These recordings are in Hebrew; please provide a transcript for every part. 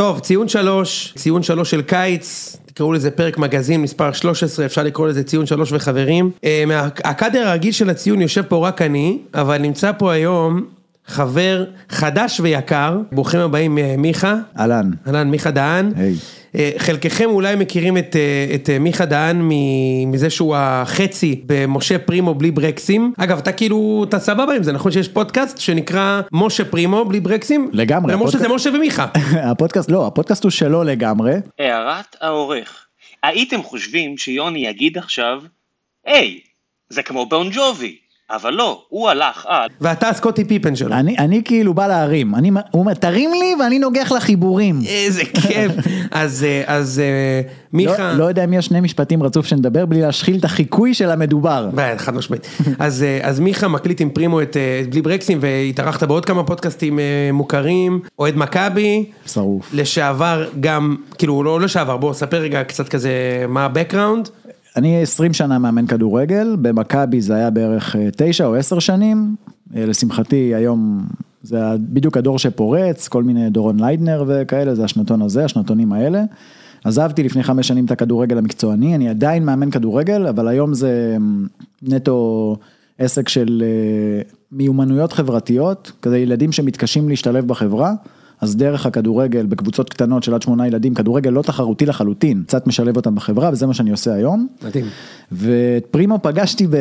טוב, ציון שלוש, ציון שלוש של קיץ, תקראו לזה פרק מגזין מספר 13, אפשר לקרוא לזה ציון שלוש וחברים. אה, הקאדר הרגיל של הציון יושב פה רק אני, אבל נמצא פה היום חבר חדש ויקר, ברוכים הבאים אה, מיכה. אהלן. אהלן, מיכה דהן. היי. אה, חלקכם אולי מכירים את, אה, את מיכה דהן מ- מזה שהוא החצי במשה פרימו בלי ברקסים. אגב, אתה כאילו, אתה סבבה עם זה, נכון שיש פודקאסט שנקרא משה פרימו בלי ברקסים? לגמרי, למרות שזה הפודקאסט- משה ומיכה. הפודקאסט, לא, הפודקאסט הוא שלו לגמרי. הערת העורך, הייתם חושבים שיוני יגיד עכשיו, היי, זה כמו בון ג'ובי, אבל לא, הוא הלך על... ואתה סקוטי פיפן שלו. אני, אני כאילו בא להרים, אני, הוא אומר, תרים לי ואני נוגח לחיבורים. איזה כיף. אז, אה, אז אה, מיכה... לא, לא יודע אם יש שני משפטים רצוף שנדבר בלי להשחיל את החיקוי של המדובר. חד משמעית. אז, אה, אז מיכה מקליט עם פרימו את את בלי ברקסים והתארחת בעוד כמה פודקאסטים מוכרים, אוהד מכבי, שרוף. לשעבר גם, כאילו לא לשעבר, בוא ספר רגע קצת כזה מה ה-background. אני 20 שנה מאמן כדורגל, במכבי זה היה בערך אה, 9 או 10 שנים, אה, לשמחתי היום זה בדיוק הדור שפורץ, כל מיני דורון ליידנר וכאלה, זה השנתון הזה, השנתונים האלה. עזבתי לפני חמש שנים את הכדורגל המקצועני, אני עדיין מאמן כדורגל, אבל היום זה אמ, נטו עסק של אה, מיומנויות חברתיות, כזה ילדים שמתקשים להשתלב בחברה. אז דרך הכדורגל בקבוצות קטנות של עד שמונה ילדים, כדורגל לא תחרותי לחלוטין, קצת משלב אותם בחברה וזה מה שאני עושה היום. מדהים. ואת פרימו פגשתי ב,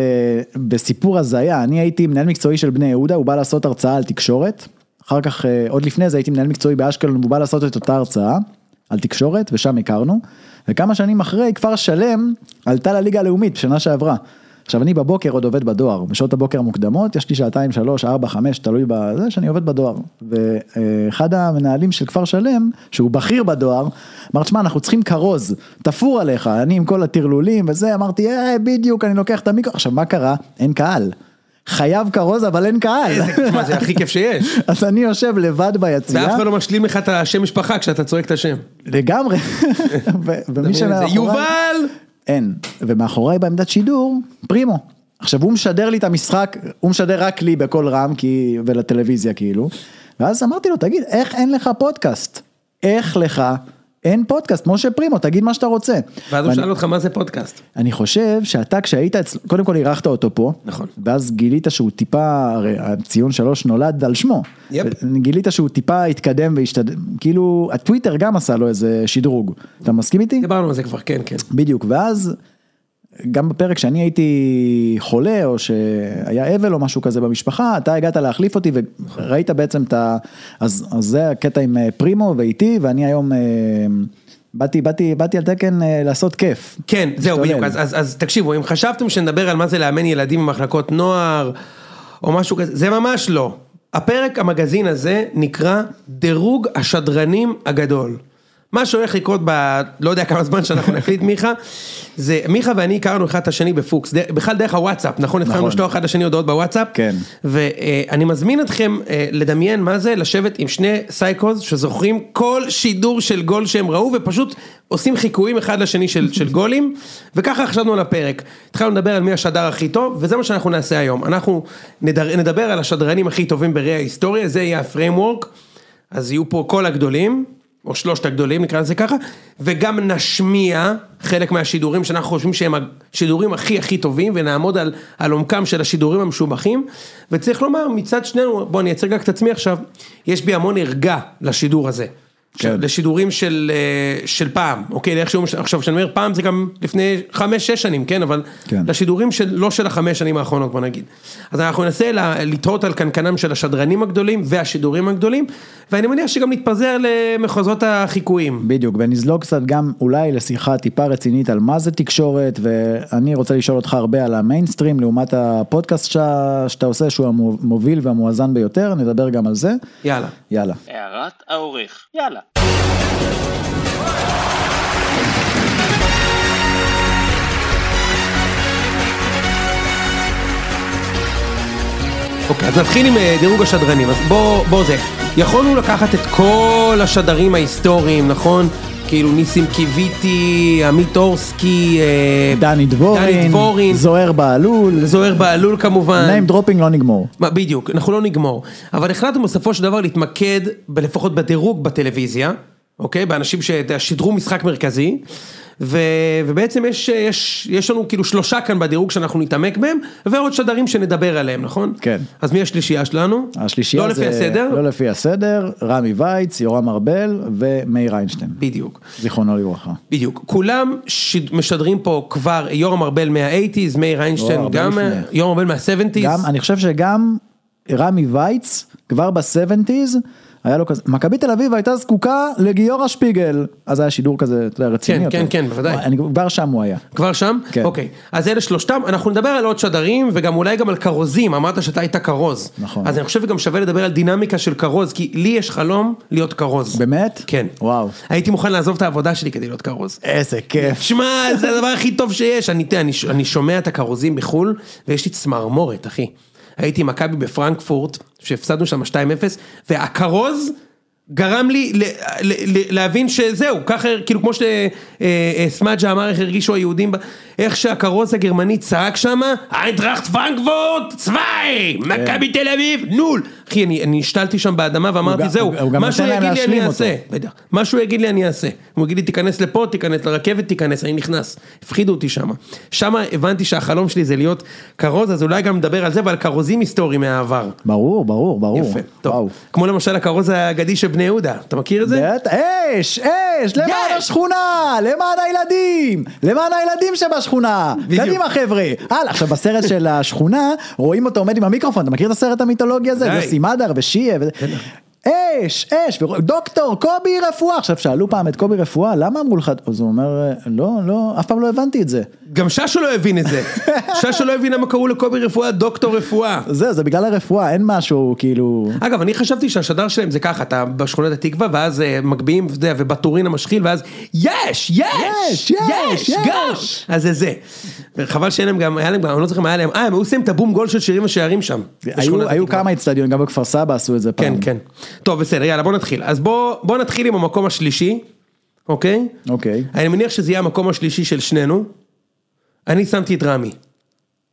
בסיפור הזיה, אני הייתי מנהל מקצועי של בני יהודה, הוא בא לעשות הרצאה על תקשורת, אחר כך אה, עוד לפני זה הייתי מנהל מקצועי באשקלון, והוא בא לעשות את אותה הרצאה על תקשורת ושם הכרנו, וכמה שנים אחרי כפר שלם עלתה לליגה הלאומית בשנה שעברה. עכשיו אני בבוקר עוד עובד בדואר, בשעות הבוקר המוקדמות יש לי שעתיים, שלוש, ארבע, חמש, תלוי בזה שאני עובד בדואר. ואחד המנהלים של כפר שלם, שהוא בכיר בדואר, אמר, תשמע, אנחנו צריכים כרוז, תפור עליך, אני עם כל הטרלולים וזה, אמרתי, אה, בדיוק, אני לוקח את המיקרו, עכשיו מה קרה? אין קהל. חייב כרוז אבל אין קהל. תשמע, זה הכי כיף שיש. אז אני יושב לבד ביציאה, ואף אחד לא משלים לך את השם משפחה כשאתה צועק את השם. לגמרי, ומי זה שמאחוריי, יובל! אין, ומאחוריי בעמדת שידור, פרימו. עכשיו הוא משדר לי את המשחק, הוא משדר רק לי בקול רם כי, ולטלוויזיה כאילו, ואז אמרתי לו, תגיד, איך אין לך פודקאסט? איך לך אין פודקאסט? משה פרימו, תגיד מה שאתה רוצה. ואז הוא שאל אותך מה זה פודקאסט. אני חושב שאתה כשהיית אצלו, קודם כל אירחת אותו פה, נכון. ואז גילית שהוא טיפה, הרי הציון שלוש נולד על שמו, יפ. גילית שהוא טיפה התקדם והשתד... כאילו הטוויטר גם עשה לו איזה שדרוג, אתה מסכים איתי? דיברנו על זה כבר, כן, כן. בדיוק, ואז גם בפרק שאני הייתי חולה או שהיה אבל או משהו כזה במשפחה, אתה הגעת להחליף אותי וראית בעצם את ה... אז, אז זה הקטע עם אה, פרימו ואיתי ואני היום אה, באתי, באתי, באתי על תקן אה, לעשות כיף. כן, זהו. בדיוק, אז, אז, אז תקשיבו, אם חשבתם שנדבר על מה זה לאמן ילדים במחלקות נוער, או משהו כזה, זה ממש לא. הפרק המגזין הזה נקרא דירוג השדרנים הגדול. מה שהולך לקרות ב... לא יודע כמה זמן שאנחנו נקליט מיכה, זה מיכה ואני הכרנו אחד את השני בפוקס, ד- בכלל דרך הוואטסאפ, נכון? התחלנו נכון. לשלוח אחד לשני הודעות בוואטסאפ, כן. ואני מזמין אתכם אה, לדמיין מה זה לשבת עם שני psychos שזוכרים כל שידור של גול שהם ראו ופשוט עושים חיקויים אחד לשני של, של גולים וככה חשבנו על הפרק. התחלנו לדבר על מי השדר הכי טוב וזה מה שאנחנו נעשה היום. אנחנו נדר, נדבר על השדרנים הכי טובים בראי ההיסטוריה, זה יהיה הפריימוורק, אז יהיו פה כל הגדולים. או שלושת הגדולים נקרא לזה ככה, וגם נשמיע חלק מהשידורים שאנחנו חושבים שהם השידורים הכי הכי טובים, ונעמוד על, על עומקם של השידורים המשובחים, וצריך לומר מצד שנינו, בוא אני אייצג רק את עצמי עכשיו, יש בי המון ערגה לשידור הזה. כן. לשידורים של, אה, של פעם, אוקיי, איך שאומרים, עכשיו כשאני אומר פעם זה גם לפני חמש, שש שנים, כן, אבל כן. לשידורים של, לא של החמש שנים האחרונות בוא נגיד. אז אנחנו ננסה לתהות על קנקנם של השדרנים הגדולים והשידורים הגדולים, ואני מניח שגם נתפזר למחוזות החיקויים. בדיוק, ונזלוג קצת גם אולי לשיחה טיפה רצינית על מה זה תקשורת, ואני רוצה לשאול אותך הרבה על המיינסטרים לעומת הפודקאסט ש- שאתה עושה, שהוא המוביל והמואזן ביותר, נדבר גם על זה. יאללה. יאללה. הערת העורך, יאללה. אוקיי, אז נתחיל עם אה, דירוג השדרנים, אז בוא, בוא זה, יכולנו לקחת את כל השדרים ההיסטוריים, נכון? כאילו ניסים קיוויתי, עמית אורסקי, אה, דני דבורין, דני דבורין, זוהר בהלול, זוהר בהלול כמובן. name dropping לא נגמור. מה, בדיוק, אנחנו לא נגמור. אבל החלטנו בסופו של דבר להתמקד, לפחות בדירוג בטלוויזיה, אוקיי? באנשים ששידרו משחק מרכזי, ו, ובעצם יש, יש, יש לנו כאילו שלושה כאן בדירוג שאנחנו נתעמק בהם, ועוד שדרים שנדבר עליהם, נכון? כן. אז מי השלישייה שלנו? השלישייה לא זה... לפי הסדר? לא לפי הסדר, רמי וייץ, יורם ארבל ומאיר איינשטיין. בדיוק. זיכרונו לברכה. בדיוק, כולם. משדרים פה כבר יורם ארבל מה-80's, מאיר איינשטיין לא, גם. יורם ארבל מה-70's. גם, אני חושב שגם רמי וייץ, כבר ב-70's, היה לו כזה, מכבי תל אביב הייתה זקוקה לגיורא שפיגל, אז היה שידור כזה, אתה יודע, רציני כן. כן, כן, בוודאי. אני, כבר שם הוא היה. כבר שם? כן. אוקיי, אז אלה שלושתם, אנחנו נדבר על עוד שדרים וגם אולי גם על כרוזים, אמרת שאתה היית כרוז. נכון. אז אני חושב שגם שווה לדבר על דינמיקה של כרוז, כי לי יש חלום להיות כרוז. באמת? כן. וואו. הייתי מוכן לעזוב את העבודה שלי כדי להיות כרוז. איזה כיף. שמע, זה הדבר הכי טוב שיש, אני, תראה, אני, אני שומע את הכרוזים בחו"ל, ויש לי צמרמורת, אחי. הייתי מכבי בפרנקפורט, שהפסדנו שם 2-0, והכרוז גרם לי ל, ל, ל, להבין שזהו, ככה, כאילו כמו שסמאג'ה אמר איך הרגישו היהודים, איך שהכרוז הגרמני צעק שם, איינטראכט פרנקפורט, צווי, מכבי תל אביב, נול. אחי, אני, השתלתי שם באדמה ואמרתי, זהו, מה שהוא יגיד לי אני אעשה. בטח. מה שהוא יגיד לי אני אעשה. הוא יגיד לי תיכנס לפה, תיכנס לרכבת, תיכנס, אני נכנס. הפחידו אותי שם. שם הבנתי שהחלום שלי זה להיות כרוז, אז אולי גם נדבר על זה ועל כרוזים היסטוריים מהעבר. ברור, ברור, ברור. יפה, טוב. כמו למשל הכרוז האגדי של בני יהודה, אתה מכיר את זה? אש, אש, למען. השכונה, למען הילדים, למען הילדים שבשכונה. קדימה חבר'ה. הלאה, עכשיו בסרט של השכונה, רואים אותו עומד עם המיקרופון, אתה מכיר את הסרט המיתולוגי הזה? יוסי מדר ושיעה וזה. אש, אש, דוקטור קובי רפואה, עכשיו שאלו פעם את קובי רפואה, למה אמרו לך, אז הוא אומר, לא, לא, אף פעם לא הבנתי את זה. גם ששו לא הבין את זה. ששו לא הבין למה קראו לקובי רפואה דוקטור רפואה. זה, זה בגלל הרפואה, אין משהו, כאילו... אגב, אני חשבתי שהשדר שלהם זה ככה, אתה בשכונת התקווה, ואז אה, מגביהים, ובטורין המשחיל, ואז יש, יש, יש, יש, גם. יש. אז זה זה. חבל שאין להם גם, היה להם גם, אני לא זוכר מה היה להם, אה, הם היו עושים את הבום גול של שירים ושערים שם. היו. כמה אצטדיונים, גם בכפר סבא עשו את זה פעם. כן, כן. טוב, בסדר, יאללה, בוא נתחיל. אז בוא נתחיל עם המקום השלישי, אוקיי? אוקיי, אני מניח שזה יהיה המקום השלישי של שנינו. אני שמתי את רמי.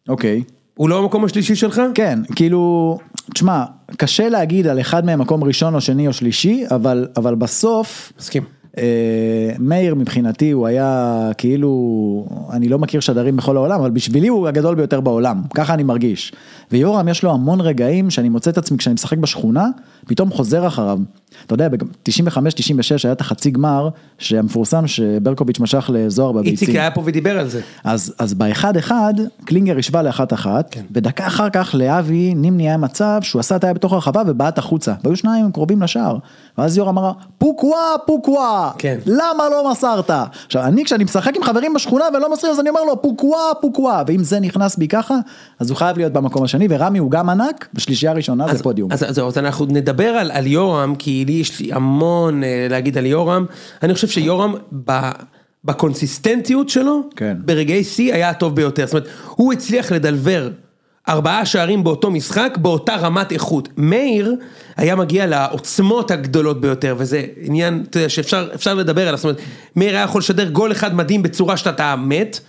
אוקיי. הוא לא המקום השלישי שלך? כן, כאילו, תשמע, קשה להגיד על אחד מהם מקום ראשון או שני או שלישי, אבל, אבל בסוף, מסכים. אה, מאיר מבחינתי הוא היה כאילו, אני לא מכיר שדרים בכל העולם, אבל בשבילי הוא הגדול ביותר בעולם, ככה אני מרגיש. ויורם יש לו המון רגעים שאני מוצא את עצמי כשאני משחק בשכונה, פתאום חוזר אחריו. אתה יודע, ב-95-96 היה את החצי גמר, שהמפורסם שברקוביץ' משך לזוהר בביצים. איציק היה פה ודיבר על זה. אז, אז באחד אחד, קלינגר השווה לאחת אחת, כן. ודקה אחר כך לאבי נימני היה מצב שהוא עשה את היה בתוך הרחבה ובעט החוצה, והיו שניים קרובים לשער, ואז יורם אמר, פוקווה, פוקווה, כן. למה לא מסרת? עכשיו אני כשאני משחק עם חברים בשכונה ולא מסרים אז אני אומר לו פוקווה, פוקווה, ואם זה נכנס בי ככה, אז הוא חייב להיות במקום השני, ורמי הוא גם ענק, בשלישייה הראשונה אז, זה פודיום. אז, אז, אז אנחנו נדבר על, על יורם, כי לי יש לי המון אה, להגיד על יורם. אני חושב שיורם ב, בקונסיסטנטיות שלו, כן. ברגעי שיא היה הטוב ביותר. זאת אומרת, הוא הצליח לדלבר ארבעה שערים באותו משחק, באותה רמת איכות. מאיר היה מגיע לעוצמות הגדולות ביותר, וזה עניין, אתה יודע, שאפשר אפשר לדבר עליו. זאת אומרת, מאיר היה יכול לשדר גול אחד מדהים בצורה שאתה מת.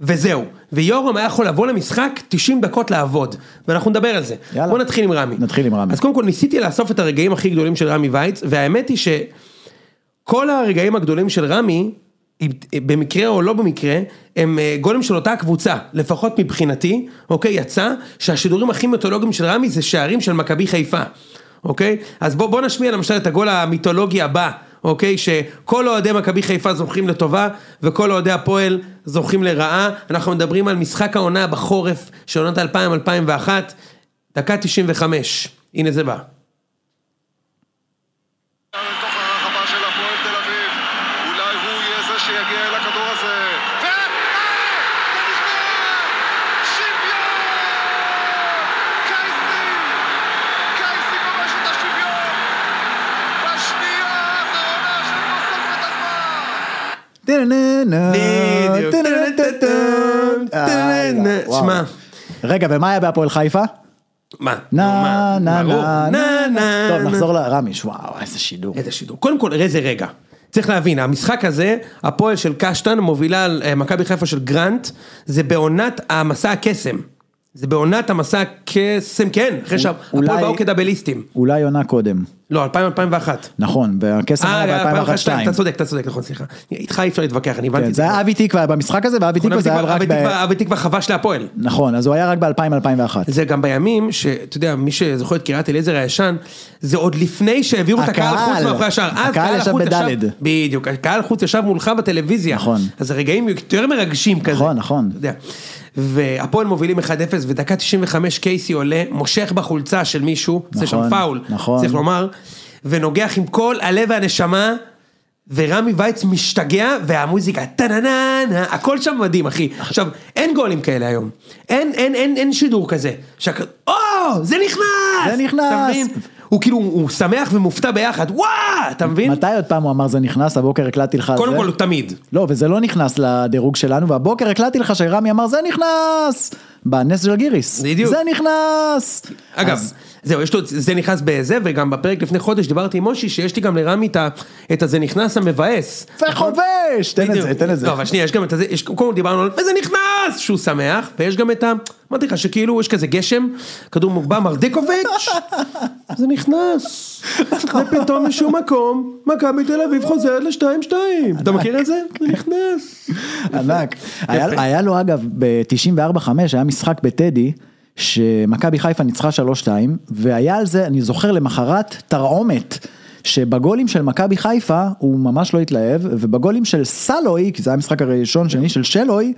וזהו, ויורם היה יכול לבוא למשחק 90 דקות לעבוד, ואנחנו נדבר על זה. יאללה. בוא נתחיל עם רמי. נתחיל עם רמי. אז קודם כל ניסיתי לאסוף את הרגעים הכי גדולים של רמי וייץ, והאמת היא שכל הרגעים הגדולים של רמי, במקרה או לא במקרה, הם אה, גולים של אותה קבוצה, לפחות מבחינתי, אוקיי, יצא שהשידורים הכי מיתולוגיים של רמי זה שערים של מכבי חיפה, אוקיי? אז בוא, בוא נשמיע למשל את הגול המיתולוגי הבא, אוקיי? שכל אוהדי מכבי חיפה זוכים לטובה, וכל אוהדי הפועל זוכים לרעה. אנחנו מדברים על משחק העונה בחורף של עונת 2000-2001, דקה 95, הנה זה בא. לתוך הרחבה של הפועל תל אביב. אולי הוא יהיה זה שיגיע אל הכדור הזה. ו... אה! זה נשמע! שוויון! קייסי! קייסי כובש את השוויון! בשנייה האחרונה של תוספת הזמן! טה-נה-נה, בדיוק. טה-נה-נה-טה-טה. אה, וואו. שמע, רגע, ומה היה בהפועל חיפה? מה? נה? נה. נה נה נה טוב. נחזור לרמיש, וואו איזה שידור. איזה שידור. קודם כל, איזה רגע. צריך להבין, המשחק הזה, הפועל של קשטן מובילה על אה, מכבי חיפה של גרנט, זה בעונת המסע הקסם. זה בעונת המסע קסם, כן, אחרי שהפועל באו כדאבליסטים. אולי עונה קודם. לא, 2000-2001. נכון, והקסם היה ב-2001-2002. אתה צודק, אתה צודק, נכון, סליחה. איתך אי אפשר להתווכח, אני הבנתי. כן, זה היה אבי תקווה במשחק הזה, ואבי תקווה זה היה רק ב... אבי תקווה חבש להפועל. נכון, אז הוא היה רק ב-2000-2001. זה גם בימים שאתה יודע, מי שזוכר את קריית אליעזר הישן, זה עוד לפני שהעבירו את הקהל חוץ מאחורי השער. הקהל ישב בדלת. בדיוק, הקהל חוץ ישב מולך בטלוויזיה. נכון. אז הרגעים יותר מרגשים כזה. נכון, נכון. והפועל מובילים 1-0 ודקה 95 קייסי עולה, מושך בחולצה של מישהו, זה שם נכון, פאול, נכון. צריך לומר, ונוגח עם כל הלב והנשמה. ורמי וייץ משתגע והמוזיקה טה-נה-נה-נה, הכל שם מדהים אחי. עכשיו, אין גולים כאלה היום. אין, אין, אין, אין שידור כזה. שהכ... או, זה נכנס! זה נכנס! הוא כאילו, הוא שמח ומופתע ביחד, וואו! אתה מבין? מתי עוד פעם הוא אמר זה נכנס, הבוקר הקלטתי לך על זה. קודם כל, תמיד. לא, וזה לא נכנס לדירוג שלנו, והבוקר הקלטתי לך שרמי אמר זה נכנס! בנס של גיריס. בדיוק. זה נכנס! אגב, אז- זהו, יש לו, זה נכנס בזה, וגם בפרק לפני חודש דיברתי עם מושי, שיש לי גם לרמי את את הזה נכנס המבאס. וחובש! תן את. זה, תן את זה. לא, אבל שנייה, יש גם את הזה, יש, קודם דיברנו על, וזה נכנס, שהוא שמח, ויש גם את ה... אמרתי לך שכאילו יש כזה גשם, כדור מוגבה, מרדיקוביץ', זה נכנס. ופתאום משום מקום, מכבי תל אביב חוזרת לשתיים שתיים. אתה מכיר את זה? זה נכנס. ענק. היה, היה לו אגב, ב-94-5 היה משחק בטדי, שמכבי חיפה ניצחה 3-2, והיה על זה, אני זוכר למחרת, תרעומת. שבגולים של מכבי חיפה הוא ממש לא התלהב, ובגולים של סלוי, כי זה היה המשחק הראשון שני של שלוי,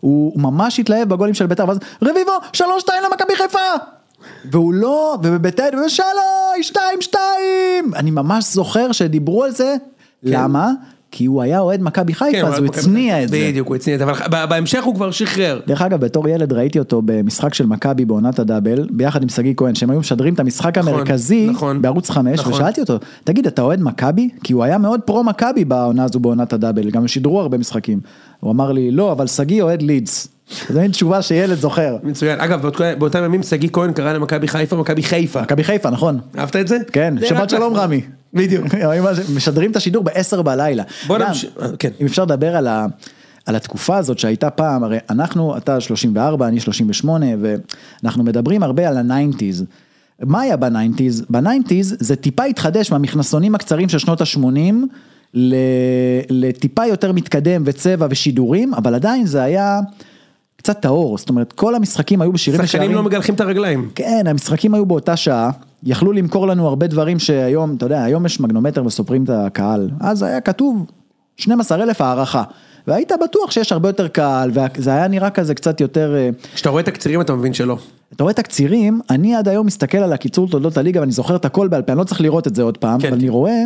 הוא ממש התלהב בגולים של בית"ר, ואז רביבו, 3-2 למכבי חיפה! והוא לא, ובטדי, ושלוי, 2-2! אני ממש זוכר שדיברו על זה, למה? כי הוא היה אוהד מכבי חיפה, כן, אז הוא הצניע את זה. בדיוק, הוא הצניע את זה, אבל בהמשך הוא כבר שחרר. דרך אגב, בתור ילד ראיתי אותו במשחק של מכבי בעונת הדאבל, ביחד עם שגיא כהן, שהם היו משדרים את המשחק נכון, המרכזי נכון, בערוץ 5, נכון. ושאלתי אותו, תגיד, אתה אוהד מכבי? כי הוא היה מאוד פרו מכבי בעונה הזו בעונת הדאבל, גם שידרו הרבה משחקים. הוא אמר לי, לא, אבל שגיא אוהד לידס. זו מין תשובה שילד זוכר. מצוין. אגב, באותם ימים שגיא כהן קרא למכבי חיפה, מכבי חיפה. מכבי חיפה, נכון. אהבת את זה? כן, שבת שלום לך. רמי. בדיוק. משדרים את השידור ב-10 בלילה. בוא נמשיך, כן. אם אפשר לדבר על, ה, על התקופה הזאת שהייתה פעם, הרי אנחנו, אתה 34, אני 38, ואנחנו מדברים הרבה על הnineties. מה היה בnineties? בnineties זה טיפה התחדש מהמכנסונים הקצרים של שנות ה-80 לטיפה יותר מתקדם וצבע ושידורים, אבל עדיין זה היה קצת טהור, זאת אומרת כל המשחקים היו בשירים, שחקנים לא מגלחים את הרגליים. כן, המשחקים היו באותה שעה, יכלו למכור לנו הרבה דברים שהיום, אתה יודע, היום יש מגנומטר וסופרים את הקהל, אז היה כתוב 12 אלף הערכה, והיית בטוח שיש הרבה יותר קהל, וזה היה נראה כזה קצת יותר, אה, כשאתה רואה תקצירים אתה מבין שלא. אתה רואה תקצירים, אני עד היום מסתכל על הקיצור תולדות הליגה ואני זוכר את הכל בעל פה, אני לא צריך לראות את זה עוד פעם, כן. אבל אני רואה,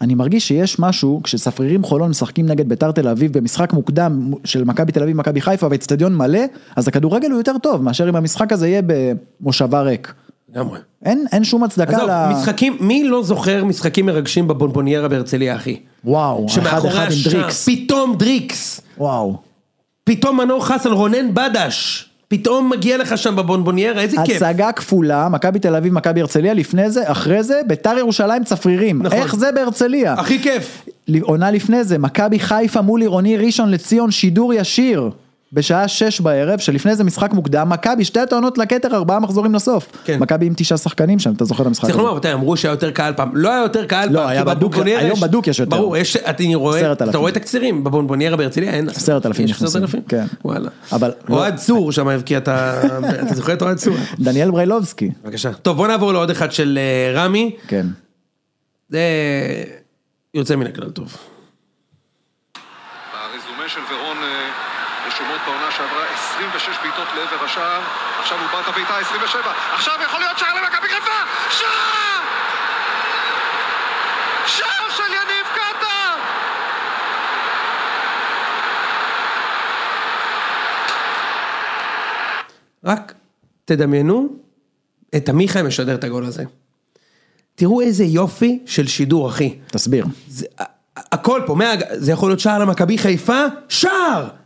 אני מרגיש שיש משהו, כשספרירים חולון משחקים נגד ביתר תל אביב במשחק מוקדם של מכבי תל אביב, מכבי חיפה ואצטדיון מלא, אז הכדורגל הוא יותר טוב מאשר אם המשחק הזה יהיה במושבה ריק. לגמרי. אין, אין שום הצדקה עזוב, ל... משחקים, מי לא זוכר משחקים מרגשים בבונבוניירה בהרצליה אחי? וואו, אחד אחד עם דריקס. פתאום דריקס, וואו. פתאום מנור חסן, רונן בדש, פתאום מגיע לך שם בבונבוניירה, איזה כיף. הצגה כפולה, מכבי תל אביב, מכבי הרצליה, לפני זה, אחרי זה, ביתר ירושלים צפרירים. נכון. איך זה בהרצליה? הכי כיף. עונה לפני זה, מכבי חיפה מול עירוני ראשון לציון, שידור ישיר. בשעה שש בערב, שלפני זה משחק מוקדם, מכבי שתי טעונות לכתר, ארבעה מחזורים לסוף. כן. מכבי עם תשעה שחקנים שם, אתה זוכר את המשחק צריך הזה? לומר, אתה אמרו שהיה יותר קהל פעם, לא היה יותר קהל לא, פעם, היה כי בדוק, בבונבוניירה היום יש- בדוק יש יותר. ברור, יש, אני רואה. אתה רואה תקצירים, בבונבוניירה בהרצליה אין, עשרת אלפים יש נכנסים, עשרת אלפים? כן. וואלה, אבל לא- אוהד צור שם הבקיע את ה... אתה זוכר את אוהד צור? דניאל בריילובסקי. בבקשה. טוב בוא נעבור לעוד אחד של אה, רמי, כן. זה יוצא מן הכלל טוב. הרזומה של ורון אה, רשומות בעונה שעברה 26 בעיטות לעבר השער, עכשיו הוא בעט הבעיטה 27, עכשיו יכול להיות שער למכבי חיפה! שער! שער של יניב קטן! רק תדמיינו את עמיחי משדר את הגול הזה. תראו איזה יופי של שידור אחי. תסביר. זה, הכל פה, מה, זה יכול להיות שער למכבי חיפה, שער!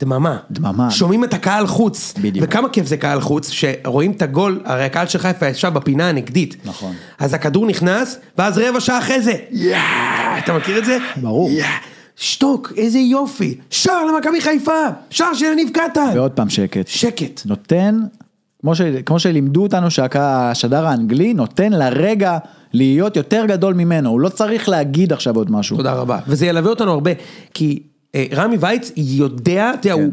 דממה. דממה. שומעים את הקהל חוץ. בדיוק. וכמה כיף זה קהל חוץ, שרואים את הגול, הרי הקהל של חיפה ישב בפינה הנגדית. נכון. אז הכדור נכנס, ואז רבע שעה אחרי זה, יאה, אתה מכיר את זה? ברור. יאה, שתוק, איזה יופי. שער למכבי חיפה, שער של יניב קטן. ועוד פעם שקט. שקט. נותן כמו, ש, כמו שלימדו אותנו שהשדר האנגלי נותן לרגע להיות יותר גדול ממנו, הוא לא צריך להגיד עכשיו עוד משהו. תודה רבה. וזה ילווה אותנו הרבה, כי רמי וייץ יודע, אתה יודע, הוא...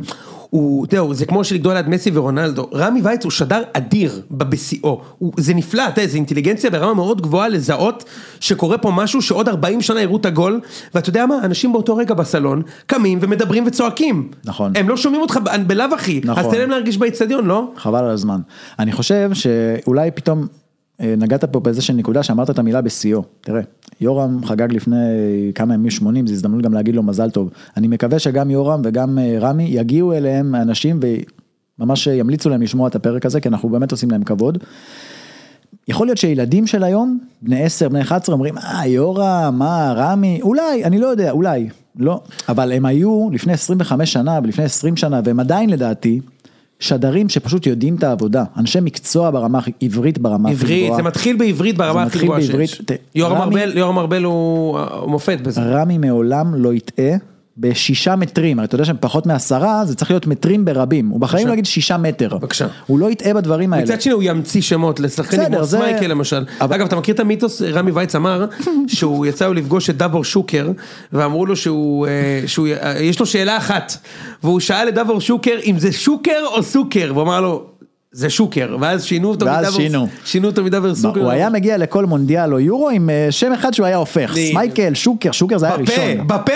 הוא, אתה יודע, זה כמו שלגדול עד מסי ורונלדו, רמי וייץ הוא שדר אדיר בשיאו, זה נפלא, אתה יודע, זה אינטליגנציה ברמה מאוד גבוהה לזהות שקורה פה משהו שעוד 40 שנה יראו את הגול, ואתה יודע מה, אנשים באותו רגע בסלון קמים ומדברים וצועקים. נכון. הם לא שומעים אותך בלאו הכי, נכון. אז תן להם להרגיש באיצטדיון, לא? חבל על הזמן. אני חושב שאולי פתאום אה, נגעת פה באיזושהי נקודה שאמרת את המילה בשיאו. תראה, יורם חגג לפני כמה ימים 80, זו הזדמנות גם להגיד לו מזל טוב. אני מקווה שגם יורם וגם אה, רמי יגיעו אליהם אנשים וממש ימליצו להם לשמוע את הפרק הזה, כי אנחנו באמת עושים להם כבוד. יכול להיות שילדים של היום, בני 10, בני 11, אומרים, אה, יורם, מה, רמי, אולי, אני לא יודע, אולי, לא. אבל הם היו לפני 25 שנה ולפני 20 שנה, והם עדיין לדעתי, שדרים שפשוט יודעים את העבודה. אנשי מקצוע ברמה עברית ברמה הכי עברית, גבוהה. זה מתחיל בעברית ברמה הכי גבוהה שיש. יורם ארבל, הוא הוא מופת בזה. רמי מעולם לא יטעה בשישה מטרים, הרי אתה יודע שהם פחות מעשרה, זה צריך להיות מטרים ברבים. הוא בחיים לא יגיד שישה מטר. בבקשה. הוא לא יטעה בדברים האלה. מצד שני הוא ימציא שמות לשחקנים כמו זה- סמייקל למשל. אבל- אגב, אתה מכיר את המיתוס, רמי וייץ אמר, שהוא יצא לו לפגוש את דבור שוקר, ואמרו לו שהוא, אה, שהוא, אה, יש לו שאלה אחת, והוא שאל את דבור שוקר אם זה שוקר או סוקר, והוא אמר לו, זה שוקר, ואז שינו אותו ואז מדבר, שינו. שינו אותו מדבר סוקר. הוא היה מגיע לכל מונדיאל או יורו עם אה, שם אחד שהוא היה הופך. סמייקל, שוקר, שוקר זה היה בפה, ראשון. בפה,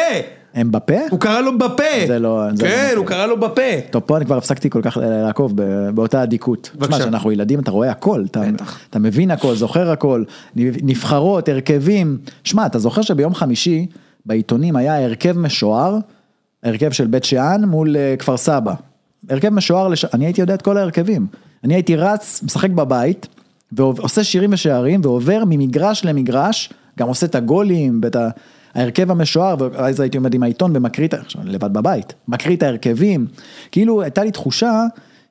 הם בפה? הוא קרא לו בפה. זה לא- זה לא כן, מכיר. הוא קרא לו בפה. טוב, פה אני כבר הפסקתי כל כך לעקוב באותה אדיקות. תשמע, בבקשה. כשאנחנו ילדים אתה רואה הכל, אתה, בטח. אתה מבין הכל, זוכר הכל, נבחרות, הרכבים. שמע, אתה זוכר שביום חמישי בעיתונים היה הרכב משוער, הרכב של בית שאן מול אה, כפר סבא. הרכב משוער, לש... אני הייתי יודע את כל ההרכבים. אני הייתי רץ, משחק בבית, ועושה שירים ושערים, ועובר ממגרש למגרש, גם עושה את הגולים, ואת ה... ההרכב המשוער, ואז הייתי עומד עם העיתון ומקריא את, עכשיו אני לבד בבית, מקריא את ההרכבים, כאילו הייתה לי תחושה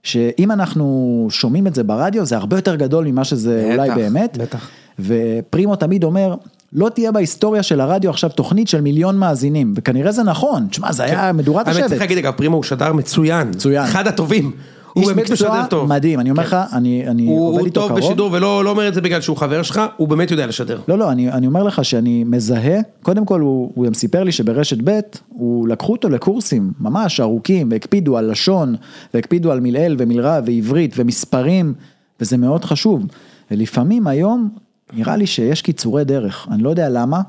שאם אנחנו שומעים את זה ברדיו זה הרבה יותר גדול ממה שזה בטח, אולי באמת, בטח. ופרימו תמיד אומר, לא תהיה בהיסטוריה של הרדיו עכשיו תוכנית של מיליון מאזינים, וכנראה זה נכון, תשמע זה היה מדורת האמת צריך השבט. להגיד אגב, פרימו הוא שדר מצוין. מצוין. אחד הטובים. הוא באמת משדר טוב. מדהים, אני אומר לך, אני אני הוא עובד הוא איתו טוב קרוב. בשידור ולא לא אומר את זה בגלל שהוא חבר שלך, הוא באמת יודע לשדר. לא, לא, אני, אני אומר לך שאני מזהה, קודם כל הוא, הוא גם סיפר לי שברשת ב', הוא לקחו אותו לקורסים ממש ארוכים, והקפידו על לשון, והקפידו על מלעיל ומלרע ועברית ומספרים, וזה מאוד חשוב. ולפעמים היום, נראה לי שיש קיצורי דרך, אני לא יודע למה,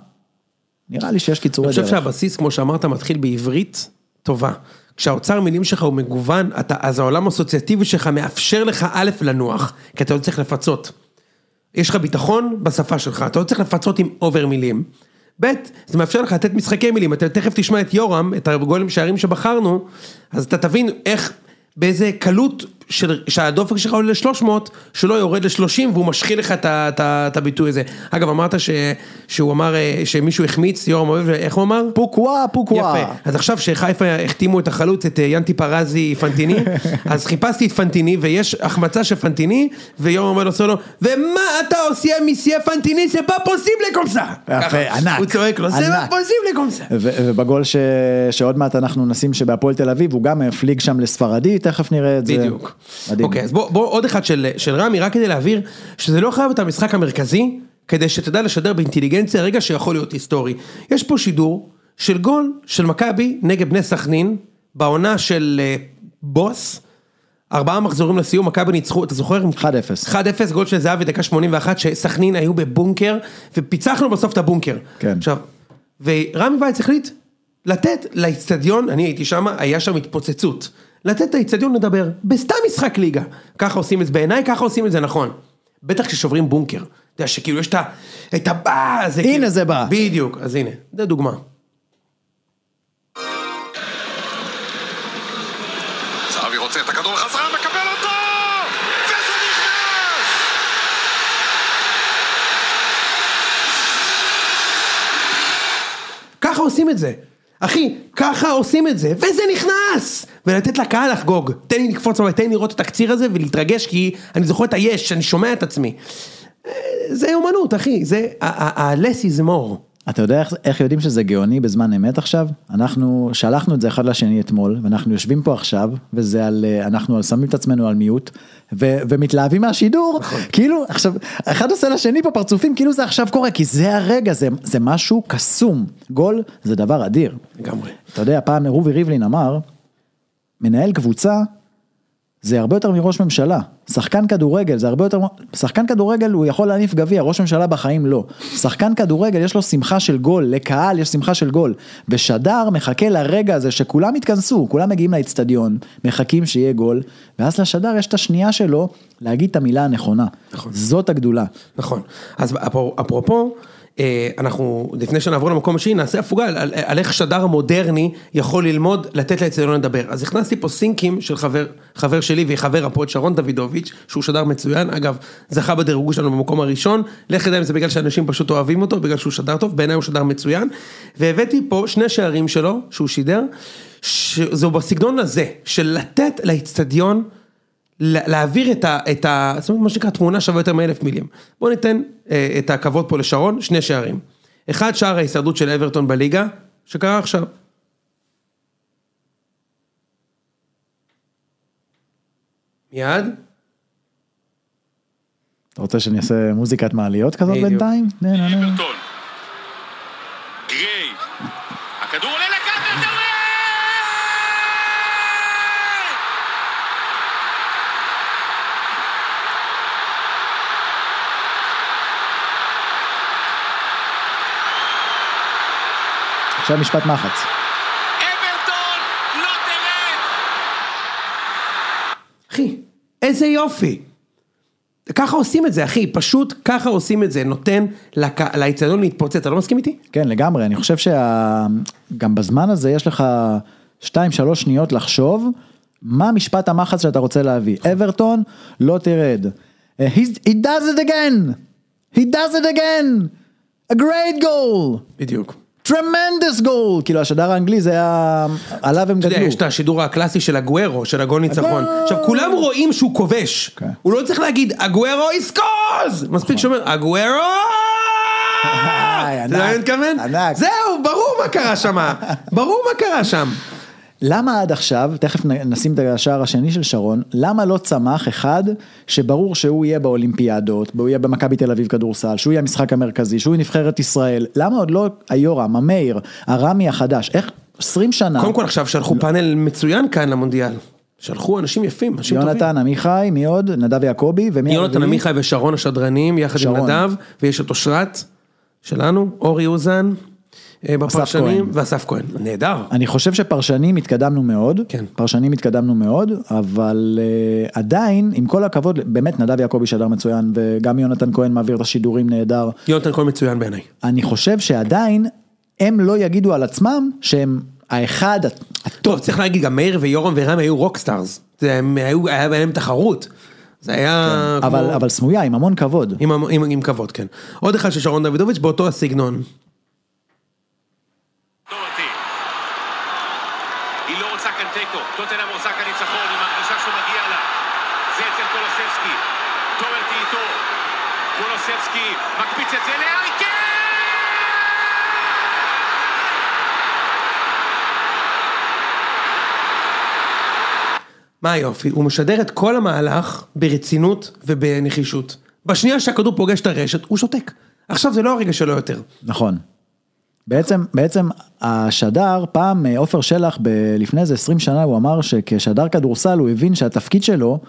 נראה לי שיש אני קיצורי חושב דרך. שהבסיס, כמו שאמרת, מתחיל בעברית טובה. כשהאוצר מילים שלך הוא מגוון, אתה, אז העולם האסוציאטיבי שלך מאפשר לך א' לנוח, כי אתה לא צריך לפצות. יש לך ביטחון בשפה שלך, אתה לא צריך לפצות עם אובר מילים. ב', זה מאפשר לך לתת משחקי מילים, אתה תכף תשמע את יורם, את הגולים שערים שבחרנו, אז אתה תבין איך, באיזה קלות שהדופק שלך עולה ל-300, שלא יורד ל-30 והוא משחיל לך את, הביטוי הזה. אגב, אמרת ש, שהוא אמר אה, שמישהו החמיץ, יורם אוהב, איך הוא אמר? פוקווה, פוקווה. יפה, אז עכשיו שחיפה החתימו את החלוץ, את אה, ינטי פרזי פנטיני, אז חיפשתי את פנטיני ויש החמצה של פנטיני, ויום אומר לו סולו, ומה אתה עושה מסייה פנטיני, זה possible comme ça. יפה. ענק, הוא צועק לו, זה comme ça. ו- ובגול ש... שעוד מעט אנחנו נשים שבהפועל תל אביב, הוא גם הפליג שם לספרדי, תכף נראה את זה. בדיוק. מדהים. אוקיי, אז בוא, בוא עוד אחד של, של רמי, רק כדי להבהיר, שזה לא חייב להיות המשחק המרכזי, כדי שתדע לשדר באינטליגנציה רגע שיכול להיות היסטורי. יש פה שידור של גול של מכבי נגד בני סכנין, בעונה של אה, בוס, ארבעה מחזורים לסיום, מכבי ניצחו, אתה זוכר? 1-0. 1-0, גול של זהבי, דקה 81, שסכנין היו בבונקר, ופיצחנו בסוף את הבונקר. כן. עכשיו, ורמי וייץ החליט לתת לאיצטדיון, אני הייתי שם, היה שם התפוצצות. לתת את האיצטדיון לדבר, בסתם משחק ליגה. ככה עושים את זה, בעיניי ככה עושים את זה נכון. בטח כששוברים בונקר. אתה יודע שכאילו יש את ה... את הבא, זה הנה כאילו... זה בא. בדיוק, אז הנה, זה דוגמה. זהבי רוצה את הכדור חזרה, מקבל אותו! וזה נכנס! ככה עושים את זה. אחי, ככה עושים את זה, וזה נכנס! ולתת לקהל לחגוג. תן לי לקפוץ תן לי לראות את התקציר הזה ולהתרגש, כי אני זוכר את היש, אני שומע את עצמי. אה, זה אומנות, אחי, זה ה-less is more. אתה יודע איך, איך יודעים שזה גאוני בזמן אמת עכשיו? אנחנו שלחנו את זה אחד לשני אתמול, ואנחנו יושבים פה עכשיו, וזה על, אה, אנחנו שמים את עצמנו על מיוט, ו, ומתלהבים מהשידור, כאילו, עכשיו, אחד עושה לשני פה פרצופים, כאילו זה עכשיו קורה, כי זה הרגע, זה, זה משהו קסום. גול זה דבר אדיר. לגמרי. אתה יודע, פעם רובי ריבלין אמר, מנהל קבוצה זה הרבה יותר מראש ממשלה. שחקן כדורגל זה הרבה יותר, שחקן כדורגל הוא יכול להניף גביע, ראש ממשלה בחיים לא. שחקן כדורגל יש לו שמחה של גול, לקהל יש שמחה של גול. ושדר מחכה לרגע הזה שכולם יתכנסו, כולם מגיעים לאצטדיון, מחכים שיהיה גול, ואז לשדר יש את השנייה שלו להגיד את המילה הנכונה. נכון. זאת הגדולה. נכון. אז אפר- אפרופו, אנחנו, לפני שנעבור למקום השני, נעשה הפוגה על, על, על איך שדר המודרני יכול ללמוד לתת לאצטדיון לדבר. אז הכנסתי פה סינקים של חבר, חבר שלי וחבר הפועל שרון דוידוביץ', שהוא שדר מצוין, אגב, זכה בדירוג שלנו במקום הראשון, לך תדע אם זה בגלל שאנשים פשוט אוהבים אותו, בגלל שהוא שדר טוב, בעיניי הוא שדר מצוין, והבאתי פה שני שערים שלו, שהוא שידר, שזהו בסגנון הזה, של לתת לאצטדיון להעביר את ה... את ה זאת אומרת, מה שנקרא תמונה שווה יותר מאלף מילים. בואו ניתן אה, את הכבוד פה לשרון, שני שערים. אחד, שער ההישרדות של אברטון בליגה, שקרה עכשיו. מיד. אתה רוצה שאני אעשה מוזיקת מעליות כזאת. בינתיים? אברטון. גריי. הכדור עולה לקרקע, עכשיו משפט מחץ. אברטון לא תרד! אחי, איזה יופי. ככה עושים את זה, אחי, פשוט ככה עושים את זה, נותן לק- לאצטדיון להתפוצץ, אתה לא מסכים איתי? כן, לגמרי, אני חושב שגם בזמן הזה יש לך 2-3 שניות לחשוב מה המשפט המחץ שאתה רוצה להביא. אברטון, לא תרד. Uh, he's- he does it again! he does it again! a great goal! בדיוק. Tremendous goal! כאילו השדר האנגלי זה היה... עליו הם אתה יודע, גדלו. יש את השידור הקלאסי של הגוארו, של הגול ניצחון. עכשיו, כולם רואים שהוא כובש. כן. הוא לא צריך להגיד, הגוארו יסקוז! מספיק שאומר, אתה אני ענק, מתכוון? ענק. זהו, ברור מה קרה שם. ברור מה קרה שם. למה עד עכשיו, תכף נשים את השער השני של שרון, למה לא צמח אחד שברור שהוא יהיה באולימפיאדות, הוא יהיה במכבי תל אביב כדורסל, שהוא יהיה המשחק המרכזי, שהוא יהיה נבחרת ישראל, למה עוד לא היורם, המאיר, הרמי החדש, איך 20 שנה, קודם כל עכשיו שלחו פאנל מצוין כאן למונדיאל. שלחו אנשים יפים, אנשים טובים. יונתן עמיחי, מי עוד? נדב יעקבי, ומי יונתן הרביעי? עמיחי ושרון השדרנים, יחד עם שרון. נדב, ויש את אושרת שלנו, אורי אוזן, בפרשנים, כהן. ואסף כהן. נהדר. אני חושב שפרשנים התקדמנו מאוד, כן. פרשנים התקדמנו מאוד, אבל uh, עדיין, עם כל הכבוד, באמת נדב יעקבי שדר מצוין, וגם יונתן כהן מעביר את השידורים נהדר, יונתן כהן מצוין בעיניי. אני חושב שעדיין הם לא יגידו על עצמם שהם האחד הטוב. טוב, צריך להגיד, גם מאיר ויורם ורמי היו rockstars. הם היו, היה ביניהם תחרות. זה היה כמו... אבל, אבל סמויה, עם המון כבוד. עם, עם, עם, עם כבוד, כן. עוד אחד של שרון דוידוביץ' באותו הסגנון. דורתי. היא לא רוצה כאן תיקו. טוטנאם רוצה כאן ניצחון, היא מרגישה שהוא מגיע לה. זה אצל קולוסבסקי. דורתי איתו. קולוסבסקי מקפיץ את זה לארי קיין! מה היופי? הוא משדר את כל המהלך ברצינות ובנחישות. בשנייה שהכדור פוגש את הרשת, הוא שותק. עכשיו זה לא הרגע שלו יותר. נכון. בעצם, בעצם השדר, פעם אה, עופר שלח, לפני איזה 20 שנה, הוא אמר שכשדר כדורסל הוא הבין שהתפקיד שלו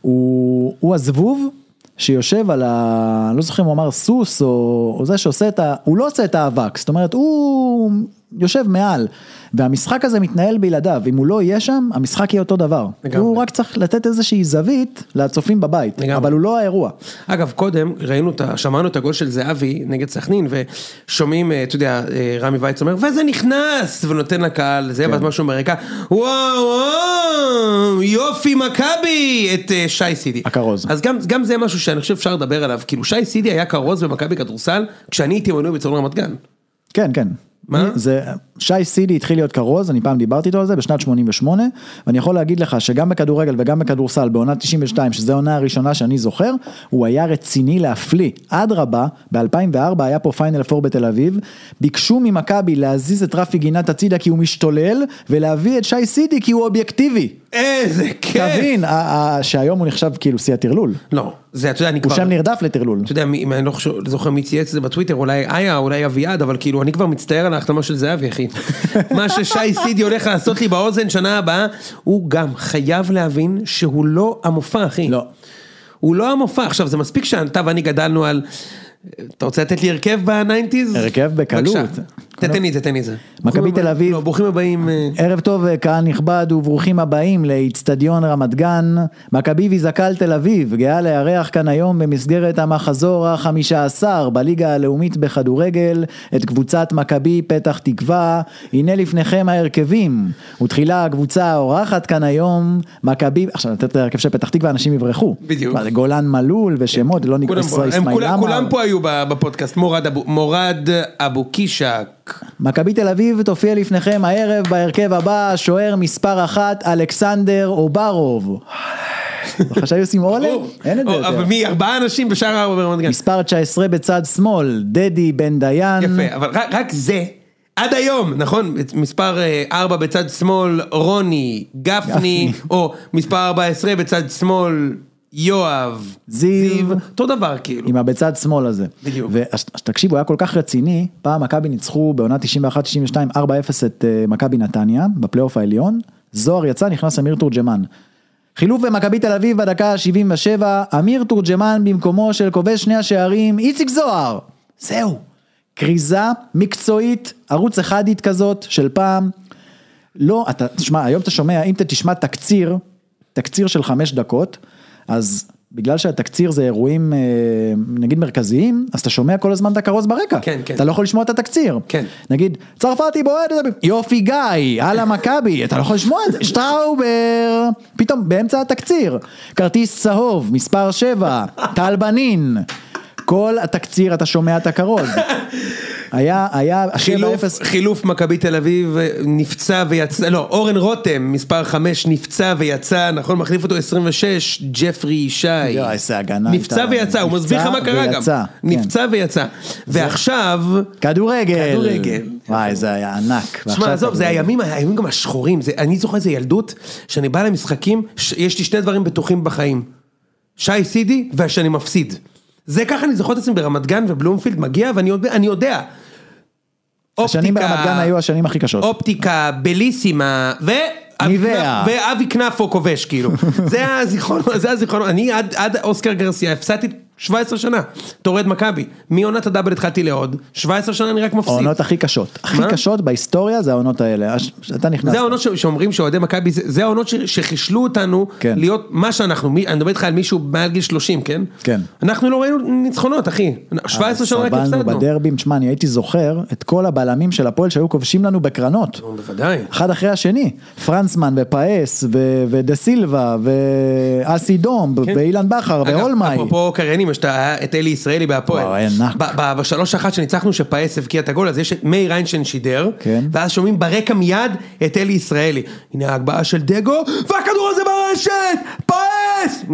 הוא, הוא הזבוב שיושב על ה... לא זוכר אם הוא אמר סוס או, או זה שעושה את ה... הוא לא עושה את האבק, זאת אומרת הוא יושב מעל. והמשחק הזה מתנהל בלעדיו, אם הוא לא יהיה שם, המשחק יהיה אותו דבר. לגמרי. הוא רק צריך לתת איזושהי זווית לצופים בבית, לגמרי. אבל הוא לא האירוע. אגב, קודם ראינו. שמענו את הגול של זהבי נגד סכנין, ושומעים, אה, אתה יודע, אה, רמי וייץ אומר, וזה נכנס! ונותן לקהל, זה, כן. ואז משהו ברקע, וואו, וואו, יופי מכבי! את אה, שי סידי. הכרוז. אז גם, גם זה משהו שאני חושב אפשר לדבר עליו, כאילו שי סידי היה כרוז במכבי כדורסל, כשאני הייתי מנוי בצהרון רמת גן. כן, כן. מה? זה, שי סידי התחיל להיות כרוז, אני פעם דיברתי איתו על זה, בשנת 88, ואני יכול להגיד לך שגם בכדורגל וגם בכדורסל, בעונת 92, שזו העונה הראשונה שאני זוכר, הוא היה רציני להפליא. אדרבה, ב-2004 היה פה פיינל פור בתל אביב, ביקשו ממכבי להזיז את רפי גינת הצידה כי הוא משתולל, ולהביא את שי סידי כי הוא אובייקטיבי. איזה כיף. תבין, שהיום הוא נחשב כאילו שיא הטרלול. לא, זה, אתה יודע, אני הוא כבר... שם נרדף לטרלול. אתה יודע, מי- אני לא זוכר מי צייץ את זה בטוויטר, אולי איה, אולי אביעד, אבל כאילו, אני כבר מצטער על ההחתמה של זהבי, אחי. מה ששי סידי הולך לעשות לי באוזן שנה הבאה, הוא גם חייב להבין שהוא לא המופע, אחי. לא. הוא לא המופע. עכשיו, זה מספיק שאתה ואני גדלנו על... אתה רוצה לתת לי הרכב בnineties? הרכב בקלות. בבקשה. תתן לי את זה, תן לי את זה. מכבי תל אביב. לא, ברוכים הבאים. אה, ערב טוב קהל נכבד וברוכים הבאים לאיצטדיון רמת גן, מכבי ויזקל תל אביב, גאה לארח כאן היום במסגרת המחזור החמישה עשר בליגה הלאומית בכדורגל, את קבוצת מכבי פתח תקווה, הנה לפניכם ההרכבים, ותחילה הקבוצה האורחת כאן היום, מכבי, עכשיו לתת את ההרכב של פתח תקווה אנשים יברחו, בדיוק. גולן מלול ושמות, לא נקרא ישראל כולם-. פה היו בפודקאסט, מורד אבו קישק. מכבי תל אביב תופיע לפניכם הערב בהרכב הבא, שוער מספר אחת, אלכסנדר אוברוב. חשב עושים עולה? אין את זה או, אבל יותר. מי, ארבעה אנשים בשער ארבע ברמת גן. מספר 19 בצד שמאל, דדי בן דיין. יפה, אבל רק, זה, עד היום, נכון? מספר 4 בצד שמאל, רוני, גפני, גפני. או מספר 14 בצד שמאל, יואב, זיו. אותו דבר כאילו. עם הבצד שמאל הזה. בדיוק. ותקשיבו, היה כל כך רציני, פעם מכבי ניצחו בעונה 91-92 4-0 את אה, מכבי נתניה, בפלייאוף העליון, זוהר יצא, נכנס אמיר תורג'מן. חילוף במכבי תל אביב בדקה ה-77, אמיר תורג'מן במקומו של כובש שני השערים, איציק זוהר. זהו. כריזה מקצועית, ערוץ אחדית כזאת של פעם. לא, אתה, תשמע, היום אתה שומע, אם אתה תשמע תקציר, תקציר של חמש דקות, אז בגלל שהתקציר זה אירועים אה, נגיד מרכזיים, אז אתה שומע כל הזמן את הכרוז ברקע. כן, כן. אתה לא יכול לשמוע את התקציר. כן. נגיד, צרפתי בועט, יופי גיא, על המכבי, אתה לא יכול לשמוע את זה, שטראובר, פתאום באמצע התקציר, כרטיס צהוב, מספר 7, טל בנין, כל התקציר אתה שומע את הכרוז. היה, היה, חילוף, 7-0, חילוף מכבי תל אביב אה, נפצע ויצא, לא, אורן רותם, מספר 5 נפצע ויצא, נכון, מחליף אותו 26, ג'פרי ישי. יואו, איזה הגנה נפצע. ויצא, הוא מסביר לך מה קרה גם. כן. נפצע ויצא. ועכשיו, כדורגל, כדורגל. וואי זה היה ענק. שמע, עזוב, זה. הימים, הימים גם השחורים, אני זוכר איזה ילדות, שאני בא למשחקים, יש לי שני דברים בטוחים בחיים. שי סידי, ושאני מפסיד. זה ככה אני זוכר את עצמי ברמת גן ובלומפילד מגיע, ואני יודע, אני יודע. השנים ברמת גן היו השנים הכי קשות. אופטיקה, בליסימה, ו... ואבי כנפו כובש כאילו, זה הזיכרון, זה הזיכרון, אני עד, עד אוסקר גרסיה הפסדתי 17 שנה, אתה אוהד מכבי, מעונת הדאבל התחלתי לעוד, 17 שנה אני רק מפסיד. העונות הכי קשות. הכי? קשות בהיסטוריה זה העונות האלה. הש- אתה נכנס. זה העונות שאומרים שאוהדי מכבי, זה העונות שחישלו אותנו כן. להיות מה שאנחנו, אני מדבר איתך על מישהו מעל גיל 30, כן? כן. אנחנו לא ראינו ניצחונות אחי, 17 שנה רק סבלנו הפסדנו. בדרבים, תשמע, אני הייתי זוכר את כל הבלמים של הפועל שהיו כובשים לנו בקרנות. נו, בוודאי. אחד אחרי השני, פרנסמן ופאס ודה סילבה ואסי דום כן. ואילן בכר ואולמאי. אפרופו קריינים, יש את אלי ישראלי בהפועל. וואו, היה ב- בשלוש אחת שניצחנו שפאס הבקיע את הגול, אז יש את מאיר איינשטיין שידר, כן. ואז שומעים ברקע מיד את אלי ישראלי. הנה ההגבהה של דגו, והכדור הזה ברשת! פאס!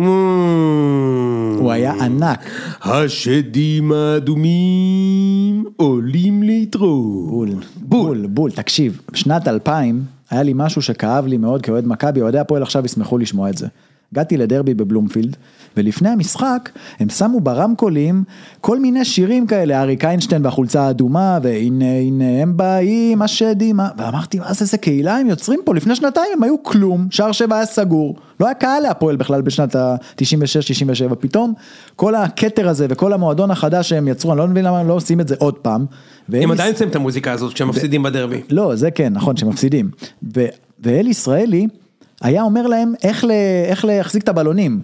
הוא היה ענק. השדים האדומים עולים להתראות. בול, בול, בול, תקשיב, בשנת 2000 היה לי משהו שכאב לי מאוד כאוהד מכבי, אוהדי הפועל עכשיו ישמחו לשמוע את זה. הגעתי לדרבי בבלומפילד, ולפני המשחק הם שמו ברמקולים כל מיני שירים כאלה, אריק איינשטיין והחולצה האדומה, והנה הנה הם באים השדים, ואמרתי מה זה איזה קהילה הם יוצרים פה, לפני שנתיים הם היו כלום, שער שבע היה סגור, לא היה קהל להפועל בכלל בשנת ה-96-97, פתאום כל הכתר הזה וכל המועדון החדש שהם יצרו, אני לא מבין למה הם לא עושים את זה עוד פעם. הם עדיין שמים את המוזיקה הזאת כשהם מפסידים בדרבי. לא, זה כן, נכון, שמפסידים. ו- ואל ישראלי היה אומר להם איך, ל- איך להחזיק את הבלונים.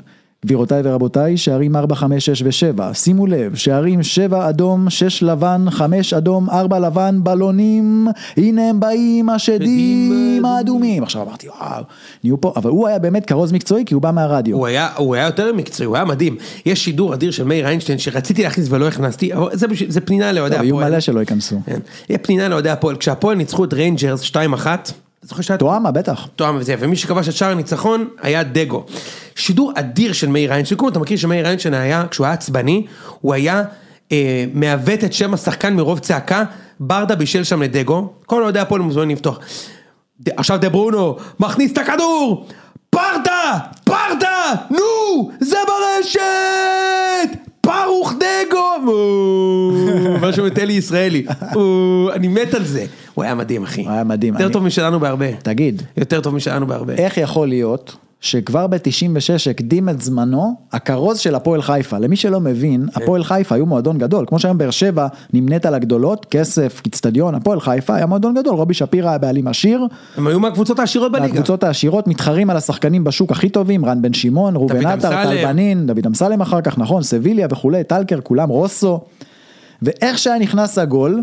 גבירותיי ורבותיי, שערים 4, 5, 6 ו-7, שימו לב, שערים 7 אדום, 6 לבן, 5 אדום, 4 לבן, בלונים, הנה הם באים השדים האדומים. עכשיו אמרתי, וואו, נהיו פה, אבל הוא היה באמת כרוז מקצועי כי הוא בא מהרדיו. הוא היה, הוא היה יותר מקצועי, הוא היה מדהים. יש שידור אדיר של מאיר איינשטיין שרציתי להכניס ולא הכנסתי, אבל זה, זה פנינה לאוהדי יהיו הפועל. מלא שלא ייכנסו. כן. פנינה לאוהדי הפועל, כשהפועל ניצחו את ריינג'רס 2-1, אתה זוכר שהיה תואמה, בטח. תואם וזה, ומי שכבש את שער הניצחון היה דגו. שידור אדיר של מאיר איינשטיין, קודם אתה מכיר שמאיר איינשטיין היה, כשהוא היה עצבני, הוא היה אה, מעוות את שם השחקן מרוב צעקה, ברדה בישל שם לדגו, כל אוהדי הפועל מוזמנים לפתוח. ד- עכשיו דה ברונו, מכניס את הכדור! פרדה! פרדה! נו! זה ברשת! ברוך דגו! משהו אלי ישראלי. אני מת על זה. הוא היה מדהים אחי. הוא היה מדהים. יותר אני- טוב משלנו בהרבה. תגיד, יותר טוב משלנו בהרבה. איך יכול להיות שכבר ב-96 הקדים את זמנו הכרוז של הפועל חיפה. למי שלא מבין, כן. הפועל חיפה היו מועדון גדול, כמו שהיום באר שבע נמנית על הגדולות, כסף, אצטדיון, הפועל חיפה היה מועדון גדול, רובי שפירא היה בעלים עשיר, הם היו מהקבוצות העשירות בליגה. הקבוצות העשירות מתחרים על השחקנים בשוק הכי טובים, רן בן שמעון, ראובן עטר. טל בנין, דוד אמסלם אחר כך, נכון, סביליה וכולי, טלקר, כולם, רוסו, ואיך שהיה נכנס הגול,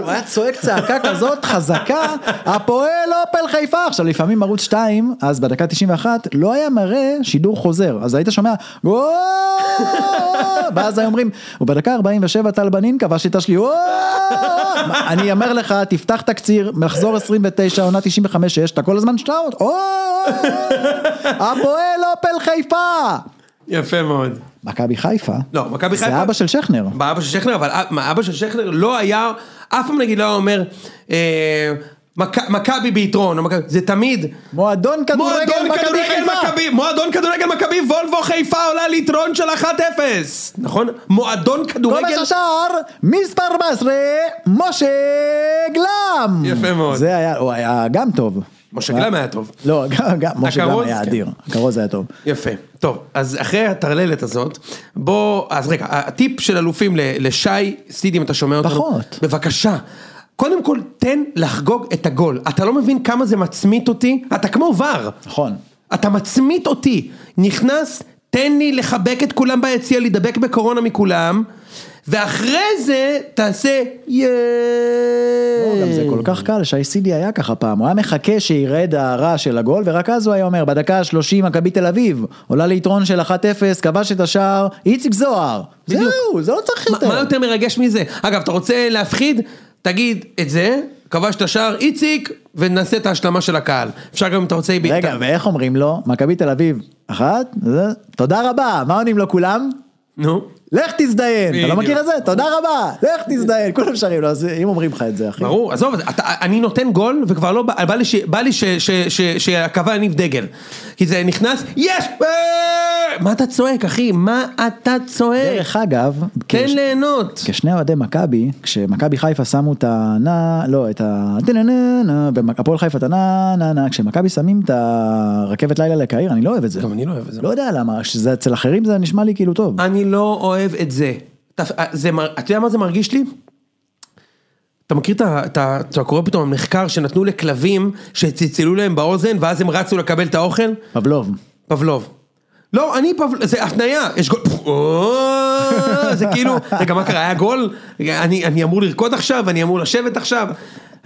הוא היה צועק צעקה כזאת חזקה, הפועל אופל חיפה. עכשיו לפעמים ערוץ 2, אז בדקה 91, לא היה מראה שידור חוזר, אז היית שומע גול, ואז היו אומרים, ובדקה 47 טל בנין כבש את השלי, אני אומר לך, תפתח תקציר, מחזור 29, עונה 95-6, אתה כל הזמן שטרות, הפועל אופל חיפה. יפה מאוד. מכבי חיפה, לא, מכבי חיפה. זה אבא של שכנר. באבא של שכנר, אבל אב- מה, אבא של שכנר לא היה, אף פעם נגיד לא היה אומר, אה, מכ- מכבי ביתרון, זה תמיד, מועדון כדורגל מכבי חיפה. מועדון כדורגל מכבי וולבו חיפה עולה ליתרון של 1-0, נכון? מועדון כדורגל, כובש השער, מספר 14, משה גלם. יפה מאוד. זה היה, הוא היה גם טוב. משה גלם היה טוב. לא, גם, משה גלם היה כן. אדיר. הכרוז היה טוב. יפה, טוב, אז אחרי הטרללת הזאת, בוא, אז רגע, הטיפ של אלופים לשי, סידי אם אתה שומע אותנו, פחות. בבקשה, קודם כל תן לחגוג את הגול, אתה לא מבין כמה זה מצמית אותי, אתה כמו ור, נכון. אתה מצמית אותי, נכנס, תן לי לחבק את כולם ביציע, להידבק בקורונה מכולם, ואחרי זה תעשה יאיי. לא, גם זה כל כך קל, שי סידי היה ככה פעם, הוא היה מחכה שירד הרעש של הגול, ורק אז הוא היה אומר, בדקה ה-30 מכבי תל אביב, עולה ליתרון של 1-0, כבש את השער, איציק זוהר. זהו, זה לא צריך יותר. מה יותר מרגש מזה? אגב, אתה רוצה להפחיד? תגיד את זה, כבש את השער איציק, ונעשה את ההשלמה של הקהל. אפשר גם אם אתה רוצה... רגע, ואיך אומרים לו? מכבי תל אביב, אחת, תודה רבה, מה עונים לו כולם? נו. לך תזדיין, אתה לא. מכיר את זה? תודה רבה, לך תזדיין, כולם שרים לו, אז אם אומרים לך את זה, אחי. ברור, עזוב, אני נותן גול וכבר לא, בא לי, ש, בא לי ש, ש, ש, שהקהל יניב דגל. כי זה נכנס, יש! מה אתה צועק, אחי? מה אתה צועק? דרך אגב, תן כש- ליהנות. כשני אוהדי מכבי, כשמכבי חיפה שמו את הנא, לא, את ה... והפועל חיפה את הנא-נה-נה, כשמכבי שמים את הרכבת לילה לקהיר, אני לא אוהב את זה. גם אני לא אוהב את זה. לא יודע למה, שזה אצל אחרים זה נשמע לי כאילו טוב. אני לא אוהב את זה. אתה, זה מר- אתה יודע מה זה מרגיש לי? אתה מכיר. את ה- אתה קורא פתאום מחקר שנתנו לכלבים שצלצלו להם באוזן ואז הם רצו לקבל את האוכל? פבלוב. פבלוב. לא, אני פבלוב, זה התניה, יש גול, זה כאילו, רגע מה קרה, היה גול? אני, אני אמור לרקוד עכשיו, אני אמור לשבת עכשיו,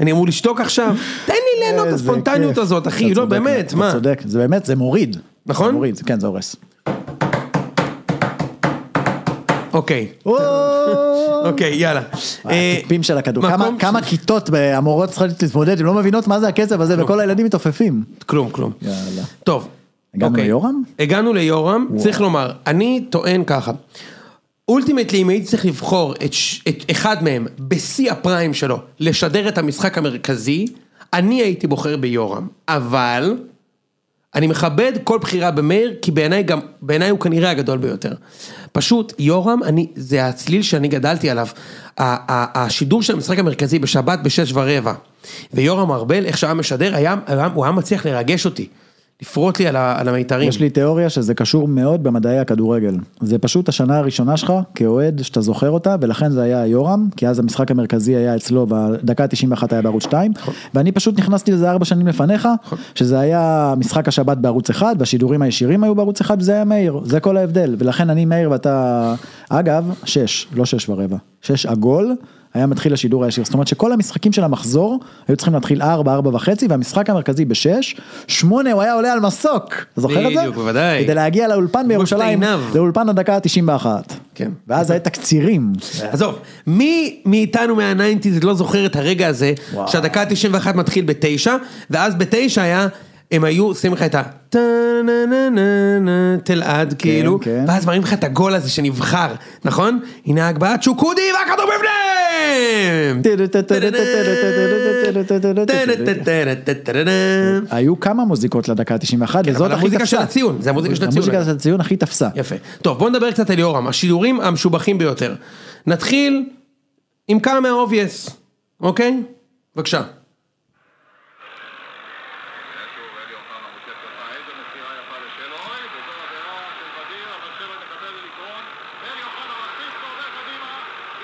אני אמור לשתוק עכשיו, תן לי ליהנות את איזה הספונטניות. הזאת, אחי, אתה לא באמת, אתה מה? צודק, זה באמת, זה מוריד. נכון? זה מוריד, כן, זה הורס. אוקיי, אוקיי, יאללה. אה, הטיפים של הכדור, כמה- כיתות המורות צריכות להתמודד, הן לא מבינות מה זה הקצב הזה, וכל הילדים מתעופפים. כלום, כלום. יאללה. טוב. הגענו אוקיי. ליורם? הגענו ליורם, צריך לומר, אני טוען ככה, אולטימטלי אם הייתי צריך לבחור את, את אחד מהם בשיא הפריים שלו, לשדר את המשחק המרכזי, אני הייתי בוחר ביורם, אבל אני מכבד כל בחירה במאיר, כי בעיניי גם, בעיניי הוא כנראה הגדול ביותר. פשוט, יורם, אני, זה הצליל שאני גדלתי עליו. השידור של המשחק המרכזי בשבת בשש ורבע, ויורם ארבל, איך שהיה משדר, היה, הוא היה מצליח לרגש אותי. לפרוט לי על ה- על המיתרים. יש לי תיאוריה שזה קשור מאוד במדעי הכדורגל. זה פשוט השנה הראשונה שלך כאוהד שאתה זוכר אותה, ולכן זה היה יורם, כי אז המשחק המרכזי היה אצלו, בדקה ה-91 היה בערוץ 2, ואני פשוט נכנסתי לזה ארבע שנים לפניך, שזה היה משחק השבת בערוץ 1, והשידורים הישירים היו בערוץ 1, וזה היה מאיר, זה כל ההבדל, ולכן אני מאיר ואתה, אגב, שש, לא שש ורבע, שש עגול. היה מתחיל השידור הישיר, זאת אומרת שכל המשחקים של המחזור היו צריכים להתחיל 4, 4 וחצי והמשחק המרכזי ב-6, 8 הוא היה עולה על מסוק, אתה זוכר את זה? בדיוק, בוודאי. כדי להגיע לאולפן בירושלים. לאולפן הדקה ה-91. כן. ואז היה תקצירים. עזוב, מי מאיתנו מהניינטיז לא זוכר את הרגע הזה, וואו. שהדקה ה-91 מתחיל בתשע, ואז בתשע היה, הם היו, שים לך את ה... תלעד כאילו, כן. ואז מראים לך את הגול הזה שנבחר, נכון? הנה ההגבהה, צ'וקודי והכדור בפנים! היו כמה מוזיקות לדקה ה-91 כן, וזאת הכי המוזיקה של תפסה. הציון, זה המוזיקה של הציון. המוזיקה של הציון הכי תפסה. יפה. טוב, בוא נדבר קצת על יורם, השידורים המשובחים ביותר. נתחיל עם כמה מה-obvious, אוקיי? בבקשה. שוב אלי אוחנה מושך לך איזה מסירה יפה לשלוי וזו עבירה של בדיר אבל שלוי מקבל לליקרון אלי אוחנה מכניס לו עובר קדימה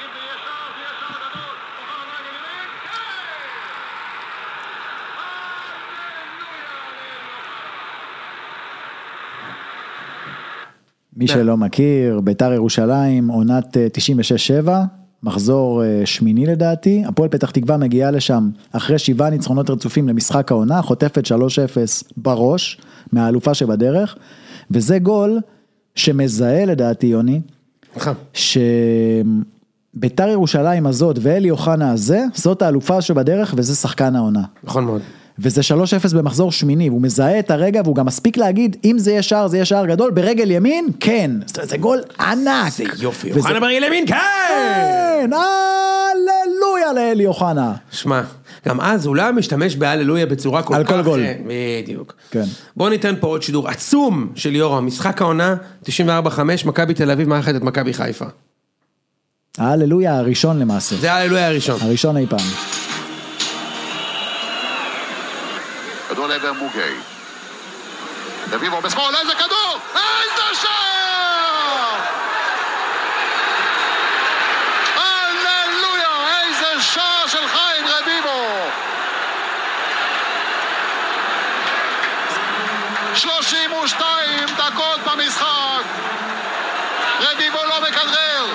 אם זה יהיה שער זה יהיה שער גדול אוחנה ברגל ימין כן! מי שלא מכיר, ביתר ירושלים, עונת אה, 96-7, מחזור אה, שמיני לדעתי, הפועל פתח תקווה מגיעה לשם אחרי שבעה ניצחונות רצופים למשחק העונה, חוטפת 3-0 בראש, מהאלופה שבדרך, וזה גול שמזהה לדעתי, יוני. שביתר ירושלים הזאת ואלי אוחנה הזה, זאת האלופה שבדרך וזה שחקן העונה. נכון מאוד. וזה 3-0 במחזור שמיני, והוא מזהה את הרגע והוא גם מספיק להגיד, אם זה יהיה שער, זה יהיה שער גדול, ברגל ימין, כן. זאת אומרת, זה גול ענק. זה יופי, וזה- אוחנה ברגל ימין, כן! כן, הללויה לאלי אוחנה. שמע, גם אז הוא לא משתמש בהללויה בצורה כל על כך... כל גול. אה, בדיוק. כן. בוא ניתן פה עוד שידור עצום של יורם, משחק העונה, 94-5, מכבי תל אביב מארחת את מכבי חיפה. ההללויה הראשון למעשה. זה ההללויה הראשון. הראשון אי פעם. לעבר מוגי. רביבו בשמאל איזה כדור! איזה שער הללויה איזה שער של חיים רביבו 32 דקות במשחק רביבו לא מכדרר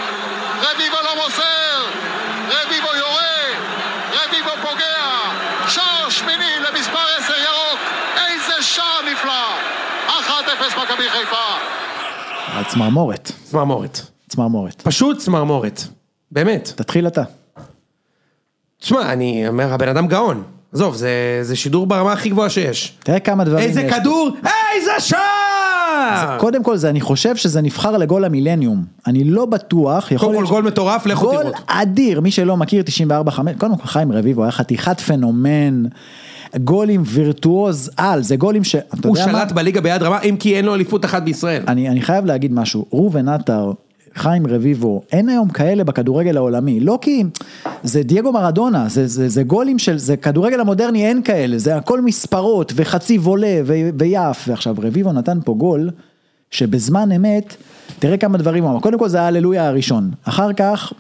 רביבו לא מוסר רביבו יורה רביבו פוגע שער שמיני למספר 10 ירוק איזה שער נפלא 1-0 מכבי חיפה צמרמורת. צמרמורת. צמרמורת. פשוט צמרמורת. באמת. תתחיל אתה. תשמע, אני אומר, הבן אדם גאון. עזוב, זה, זה שידור ברמה הכי גבוהה שיש. תראה כמה דברים איזה יש. כדור, איזה שער! קודם כל זה, אני חושב שזה נבחר לגול המילניום. אני לא בטוח, יכול קודם כל להיות... גול מטורף, לכו גול תראו. אדיר, מי שלא מכיר 94-5, קודם כל חיים רביבו היה חתיכת פנומן, גולים וירטואוז על, זה גולים ש... הוא? שלט בליגה ביד רמה, אם כי אין לו אליפות אחת בישראל. אני, אני חייב להגיד משהו, ראובן עטר, חיים רביבו, אין היום כאלה בכדורגל העולמי, לא כי זה דייגו מרדונה, זה, זה, זה גולים של, זה כדורגל המודרני אין כאלה, זה הכל מספרות וחצי וולה ו, ויף, ועכשיו רביבו נתן פה גול, שבזמן אמת, תראה כמה דברים הוא אמר, קודם כל זה ההללויה הראשון, אחר כך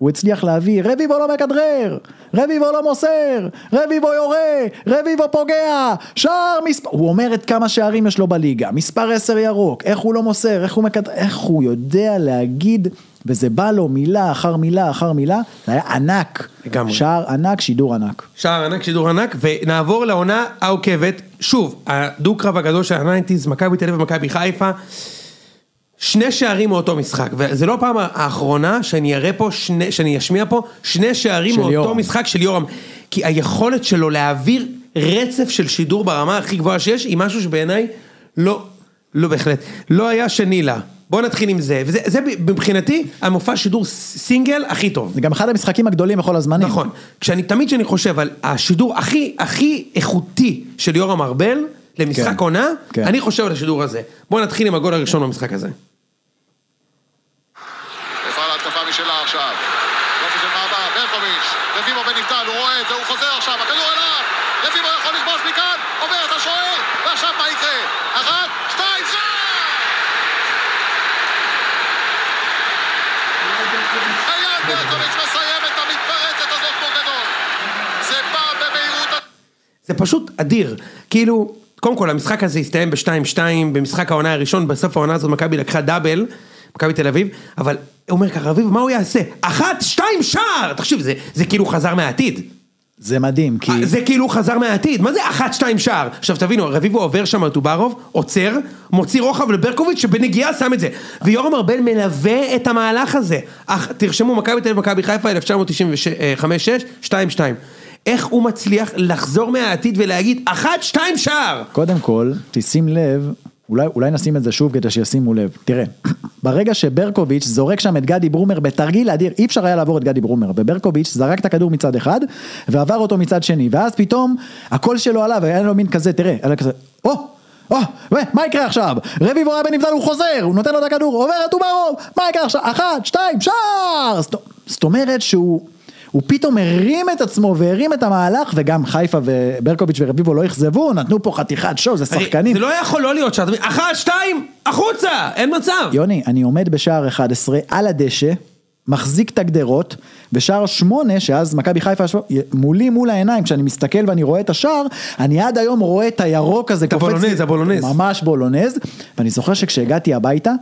הוא הצליח להביא, רביבו לא מכדרר, רביבו לא מוסר, רביבו יורה, רביבו פוגע, שער מספר, הוא אומר את כמה שערים יש לו בליגה, מספר 10 ירוק, איך הוא לא מוסר, איך הוא מכדרר, איך הוא יודע להגיד, וזה בא לו מילה אחר מילה אחר מילה, זה היה ענק, לגמרי. שער ענק, שידור ענק. שער ענק, שידור ענק, ונעבור לעונה העוקבת. שוב, הדו-קרב הגדול של הnineties, מכבי תל אביב ומכבי חיפה. שני שערים מאותו משחק, וזה לא הפעם האחרונה שאני אראה פה, שני, שאני אשמיע פה, שני שערים מאותו יורם. משחק של יורם. כי היכולת שלו להעביר רצף של שידור ברמה הכי גבוהה שיש, היא משהו שבעיניי לא, לא בהחלט, לא היה שני לה. בוא נתחיל עם זה, וזה זה מבחינתי המופע שידור סינגל הכי טוב. זה גם אחד המשחקים הגדולים בכל הזמנים. נכון, כשאני תמיד כשאני חושב על השידור הכי הכי איכותי של יורם ארבל למשחק כן. עונה, כן. אני חושב על השידור הזה. בוא נתחיל עם הגול הראשון במשחק הזה. חוזר עכשיו, הכדור אליו! רביבו יכול לכבוש מכאן, עובר את השוער, ועכשיו מה יקרה? אחת, שתיים, זה! אייל ברקוביץ' מסיים את המתפרצת הזאת כמו גדול. זה בא במהירות... זה פשוט אדיר. כאילו... קודם כל המשחק הזה הסתיים ב-2-2 במשחק העונה הראשון, בסוף העונה הזאת מכבי לקחה דאבל, מכבי תל אביב, אבל אומר ככה רביב, מה הוא יעשה? אחת, שתיים, שער! תחשיב, זה, זה כאילו חזר מהעתיד. זה מדהים, כי... זה כאילו חזר מהעתיד, מה זה אחת, שתיים, שער? עכשיו תבינו, רביבו עובר שם על טוברוב, עוצר, מוציא רוחב לברקוביץ' שבנגיעה שם את זה. ויורם ארבל מלווה את המהלך הזה. אך, תרשמו, מכבי תל אביב, מכבי חיפה, 1995-6, 2-2. איך הוא מצליח לחזור מהעתיד ולהגיד, אחת, שתיים, שער! קודם כל, תשים לב, אולי, אולי נשים את זה שוב כדי שישימו לב. תראה, ברגע שברקוביץ' זורק שם את גדי ברומר בתרגיל אדיר, אי אפשר היה לעבור את גדי ברומר, וברקוביץ' זרק את הכדור מצד אחד, ועבר אותו מצד שני, ואז פתאום הקול שלו עלה, והיה לו מין כזה, תראה, היה לו כזה, או! או, מה יקרה עכשיו? רביבו היה בנבדל, הוא חוזר, הוא נותן לו את הכדור, עובר את מה יקרה עכשיו? אחת, שתיים, שער! זאת אומרת שהוא... הוא פתאום הרים את עצמו והרים את המהלך וגם חיפה וברקוביץ' ורביבו לא אכזבו, נתנו פה חתיכת שואו, זה שחקנים. זה לא יכול לא להיות שער, אתה מבין? אחת, שתיים, החוצה! אין מצב! יוני, אני עומד בשער 11 על הדשא, מחזיק את הגדרות, בשער 8, שאז מכבי חיפה, מולי מול העיניים, כשאני מסתכל ואני רואה את השער, אני עד היום רואה את הירוק הזה קופץ לי- הבולונז, הבולונז. ממש בולונז, ואני זוכר שכשהגעתי הביתה,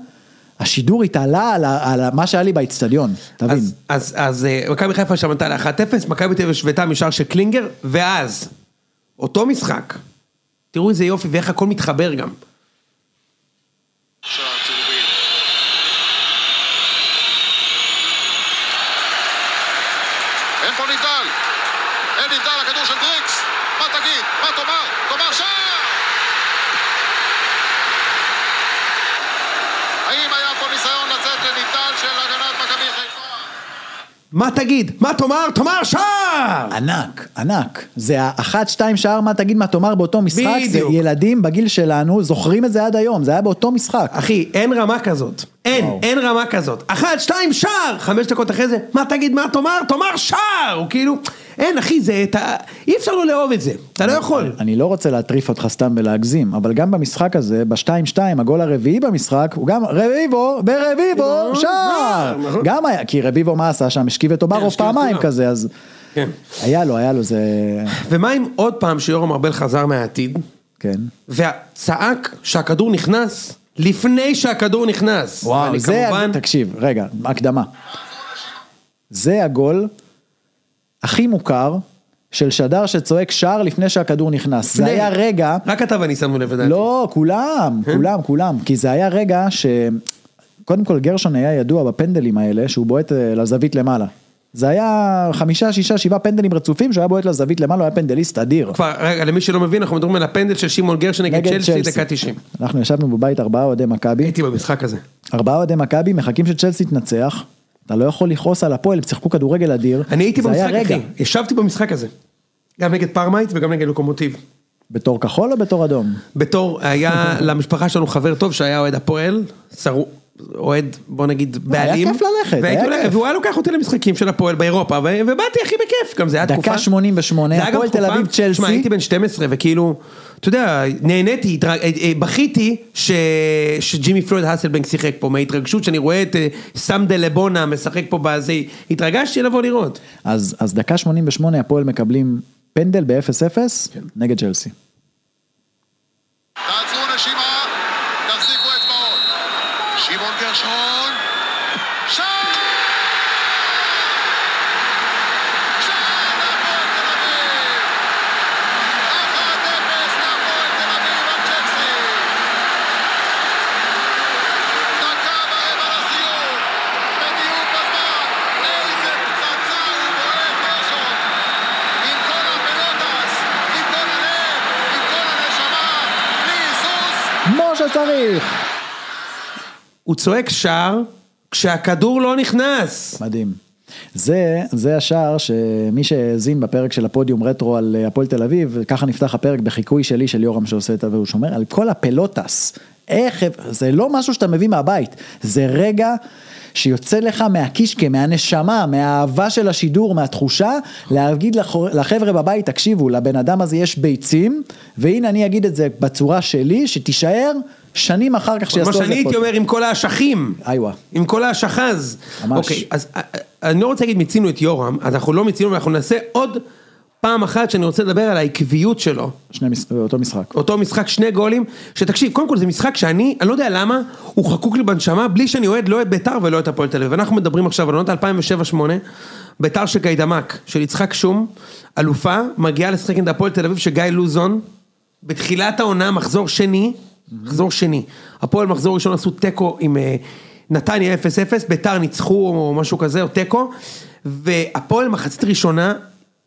השידור התעלה על, על מה שהיה לי באיצטדיון, תבין. אז, אז, אז אה, מכבי חיפה שם עלתה ל-1-0, מכבי תל אביב השוותה משער של קלינגר, ואז, אותו משחק, תראו איזה יופי ואיך הכל מתחבר גם. שער צהובים. אין פה נידל. אין נידל, הכדור של דריקס. מה תגיד? מה תאמר? תאמר שער! האם היה פה ניסיון לצאת לנידל של הגנת מכבי חיפה? מה תגיד? מה תאמר? תאמר שער! ענק, ענק. זה האחת, שתיים שער, מה תגיד, מה תאמר באותו משחק, זה בדיוק. ילדים בגיל שלנו זוכרים את זה עד היום, זה היה באותו משחק. אחי, אין רמה כזאת. אין, וואו. אין רמה כזאת. אחת, שתיים, שער! חמש דקות אחרי זה, מה תגיד, מה תאמר? תאמר שער! הוא כאילו, אין אחי, זה, אתה, אי אפשר לא לאהוב את זה. אתה לא יכול. אני לא רוצה להטריף אותך סתם ולהגזים, אבל גם במשחק הזה, ב-2-2, הגול הרביעי במשחק, הוא גם רביבו, ברביבו, שער! נכון. גם היה, כי רביבו מה עשה שם? השכיב את אוברוב השכיב את פעמיים. כזה, אז כן. היה לו, היה לו, זה... ומה אם עוד פעם שיורם ארבל חזר מהעתיד, כן. וצעק שהכדור נכנס לפני שהכדור נכנס. וואו, זה, כמובן, תקשיב, רגע, הקדמה. זה הגול הכי מוכר של שדר שצועק שער לפני שהכדור נכנס. זה לפני. היה רגע... רק אתה ואני שמנו לב לדעתי. לא, כולם, כולם, כולם, כי זה היה רגע ש... קודם כל גרשון היה ידוע בפנדלים האלה, שהוא בועט אה, לזווית למעלה. זה היה חמישה, שישה, שבעה פנדלים רצופים, שהוא היה בועט לזווית למעלה, הוא היה פנדליסט אדיר. כבר, רגע, למי שלא מבין, אנחנו מדברים על הפנדל של שמעון גרשון נגד צ'לסי. דקה 90. אנחנו ישבנו בבית ארבעה אוהדי מכבי, הייתי במשחק הזה. ארבעה אוהדי מכבי מחכים שצ'לסי תנצח, אתה לא יכול לכעוס על הפועל, הם שיחקו כדורגל אדיר. אני הייתי במשחק. אחי. ישבתי במשחק הזה. גם נגד פארמה וגם נגד לוקומוטיב. בתור כחול או בתור אדום? בתור, היה למשפחה שלנו חבר טוב שהיה אוהד הפועל, אוהד, בוא נגיד, היה בעלים. כיף ללכת, היה כיף. והוא היה לוקח אותי למשחקים של הפועל באירופה, ובאתי הכי בכיף, גם זה היה תקופה. דקה 88, זה היה גם הפועל תל אביב, צ'לסי. תשמע, הייתי בן 12 וכאילו, אתה יודע, נהניתי, אה, אה, בכיתי שג'ימי פלויד האסלבנק שיחק פה, מההתרגשות שאני רואה את אה, סם דה לבונה משחק פה בזה, התרגשתי לבוא לראות. אז, אז דקה 88 הפועל מקבלים פנדל ב-0-0 כן. נגד צ'לסי. תעצרו נשימה, תחזיקו אצבעות. שמעון גרשון, שער! שער להפועל תל אביב! 1-0 להפועל תל אביב על צ'לסי! דקה ורבע לסיום, בדיוק בזמן, איזה פצצה הוא בועט גרשון! עם כל הפלוטס, עם כל הלב, עם כל הנשמה, בלי היסוס, כמו שצריך! הוא צועק שער כשהכדור לא נכנס. מדהים. זה, זה השער שמי שהאזין בפרק של הפודיום רטרו על אה, הפועל תל אביב, ככה נפתח הפרק בחיקוי שלי של יורם שעושה את זה, והוא שומר על כל הפלוטס. איך, זה לא משהו שאתה מביא מהבית, זה רגע שיוצא לך מהקישקע, מהנשמה, מהאהבה של השידור, מהתחושה, להגיד לחבר'ה בבית, תקשיבו, לבן אדם הזה יש ביצים, והנה אני אגיד את זה בצורה שלי, שתישאר שנים אחר כך שיעשו מה על זה שאני הייתי. אומר עם כל האשכים. איווה. עם כל האשכז. ממש. אוקיי, אז אה, אה, אני לא רוצה להגיד מיצינו את יורם, אז אנחנו לא מיצינו, ואנחנו נעשה עוד פעם אחת שאני רוצה לדבר על העקביות שלו. שני מש... אותו משחק. אותו משחק, שני גולים, שתקשיב, קודם כל זה משחק שאני, אני לא יודע למה, הוא חקוק לי בנשמה, בלי שאני אוהד לא את ביתר ולא את הפועל תל אביב. אנחנו מדברים עכשיו על עונות 2007-2008, ביתר של גיידמק, של יצחק שום, אלופה, מגיעה לשחק נגד הפועל תל אביב, שגיא לוזון, בתחילת העונה, מחזור שני, מחזור שני, הפועל מחזור ראשון עשו תיקו עם אה, נתניה 0-0, ביתר ניצחו או משהו כזה, או תיקו, והפועל מחצית ראשונה,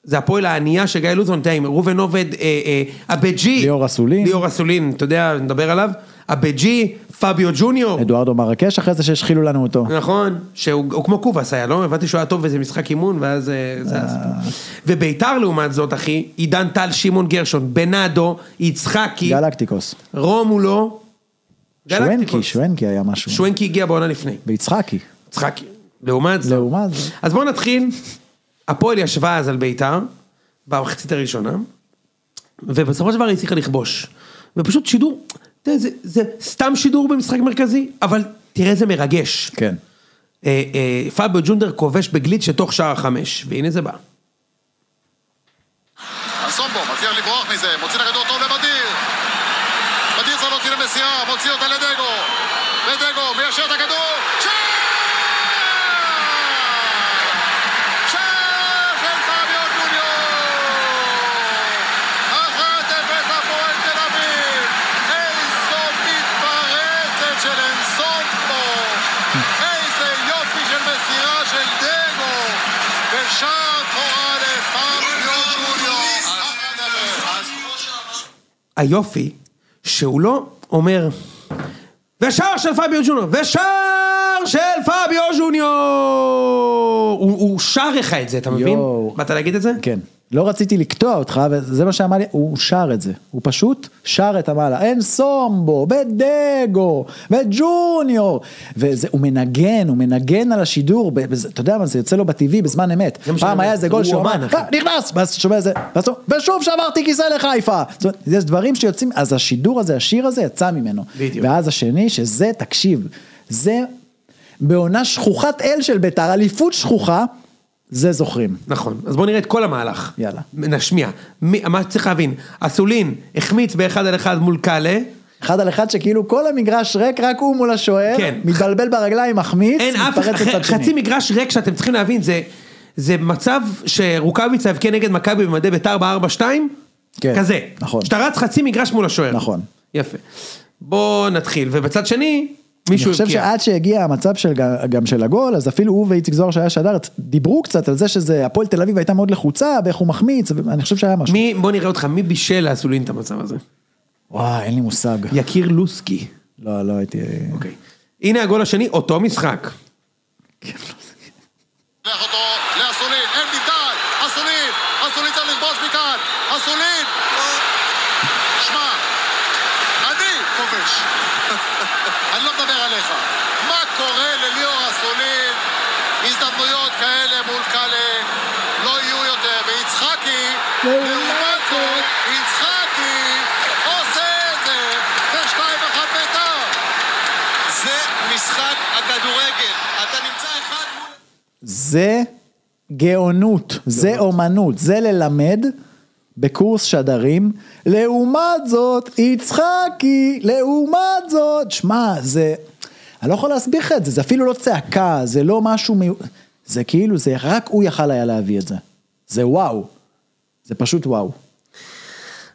זה הפועל הענייה של גיא לוזון, אתה יודע, עם ראובן עובד, אה, אה, אבג'י, ליאור אסולין. ליאור אסולין, אתה יודע, נדבר עליו, אבג'י, פביו ג'וניור, אדוארדו מרקש אחרי זה שהשחילו לנו אותו. נכון, שהוא הוא כמו קובאס היה, לא? הבנתי שהוא היה טוב באיזה משחק אימון, ואז אה, זה הסיפור. וביתר לעומת זאת, אחי, עידן טל, שמעון גרשון, בנאדו, יצחקי, גלקטיקוס. רומולו, שוונקי. שוונקי היה משהו. שוונקי הגיע בעונה לפני, ויצחקי. יצחקי, לעומת זאת. לעומת זאת. אז בואו נתחיל, הפועל ישבה אז על ביתר, במחצית הראשונה, ובסופו של דבר היא הצליחה לכבוש. ופשוט שידור, זה, זה סתם שידור במשחק מרכזי, אבל תראה איזה מרגש. כן. אה, אה, פאביו ג'ונדר כובש בגליץ' שתוך שער החמש, והנה זה בא. אסומבו מצליח לברוח מזה, מוציא לכדור טוב לבדיר. בדיר צריך להוציא למסירה, מוציא אותה לדגו. ודגו מיישר את הכדור. שער! שער של פביו ג'וניור! 1-0 הפועל תל אביב. איזו מתפרצת של אנסומבו. איזה יופי של מסירה של דגו. ושער בכורה לפביו ג'וניור. 1-0. היופי, שהוא לא אומר, ושער של פביו ג'וניור, ושער של פביו ג'וניור! הוא, הוא שר לך את זה, אתה מבין? יואו. באת להגיד את זה? כן. לא רציתי לקטוע אותך, וזה מה שאמר לי, הוא שר את זה. הוא פשוט שר את המעלה. אין סומבו, בדגו, וג'וניור. והוא מנגן, הוא מנגן על השידור, בזה- אתה יודע מה, זה יוצא לו בטבעי בזמן אמת. זה פעם היה איזה גול שהוא אמר. "אה, נכנס, ואז שומע איזה, ואז הוא, ושוב שברתי כיסא לחיפה. זאת אומרת, יש דברים שיוצאים, אז השידור הזה, השיר הזה יצא ממנו. בדיוק. ואז השני, שזה, תקשיב, זה בעונה שכוחת אל של בית"ר, אליפות שכוחה, זה זוכרים. נכון, אז בוא נראה את כל המהלך. יאללה. נשמיע. מי, מה שצריך להבין, אסולין החמיץ באחד על אחד מול קאלה, אחד על אחד שכאילו כל המגרש ריק, רק הוא מול השוער, כן. מתבלבל ברגליים, מחמיץ, מתפרץ לצד שני. חצי מגרש ריק שאתם צריכים להבין, זה, זה מצב שרוקאביצה הבקיע נגד מכבי במדי ביתר ב-4-2, כן, כזה. נכון. שאתה רץ חצי מגרש מול השוער. נכון. יפה. בוא נתחיל, ובצד שני, מישהו אני חושב הבקיע. שעד שהגיע המצב של, גם של הגול, אז אפילו הוא ואיציק זוהר שהיה שדר, דיברו קצת על זה שזה, הפועל תל אביב הייתה מאוד לחוצה, ואיך הוא מחמיץ, ואני חושב שהיה משהו. מי, בוא נראה אותך, מי בישל לאסולין את המצב הזה? וואי, אין לי מושג. יקיר לוסקי. לא, לא הייתי... אוקיי. הנה הגול השני, אותו משחק. לך אותו לאסולין, אין נבדל, אסולין, אסולין צריך לכבוש מכאן, אסולין! שמע, אני כובש. אני לא מדבר עליך. מה קורה לליאור אסולין? הזדמנויות כאלה מול קאלה לא יהיו יותר, ויצחקי, לעומת זאת, יצחקי עושה את זה, ושתיים אחת בית"ר. זה משחק הכדורגל. אתה נמצא אחד מול... זה גאונות, זה אומנות, זה ללמד בקורס שדרים. לעומת זאת, יצחקי, לעומת זאת, שמע, זה... אני לא יכול להסביר לך את זה, זה אפילו לא צעקה, זה לא משהו מיו... זה כאילו, זה רק הוא יכל היה להביא את זה. זה וואו. זה פשוט וואו.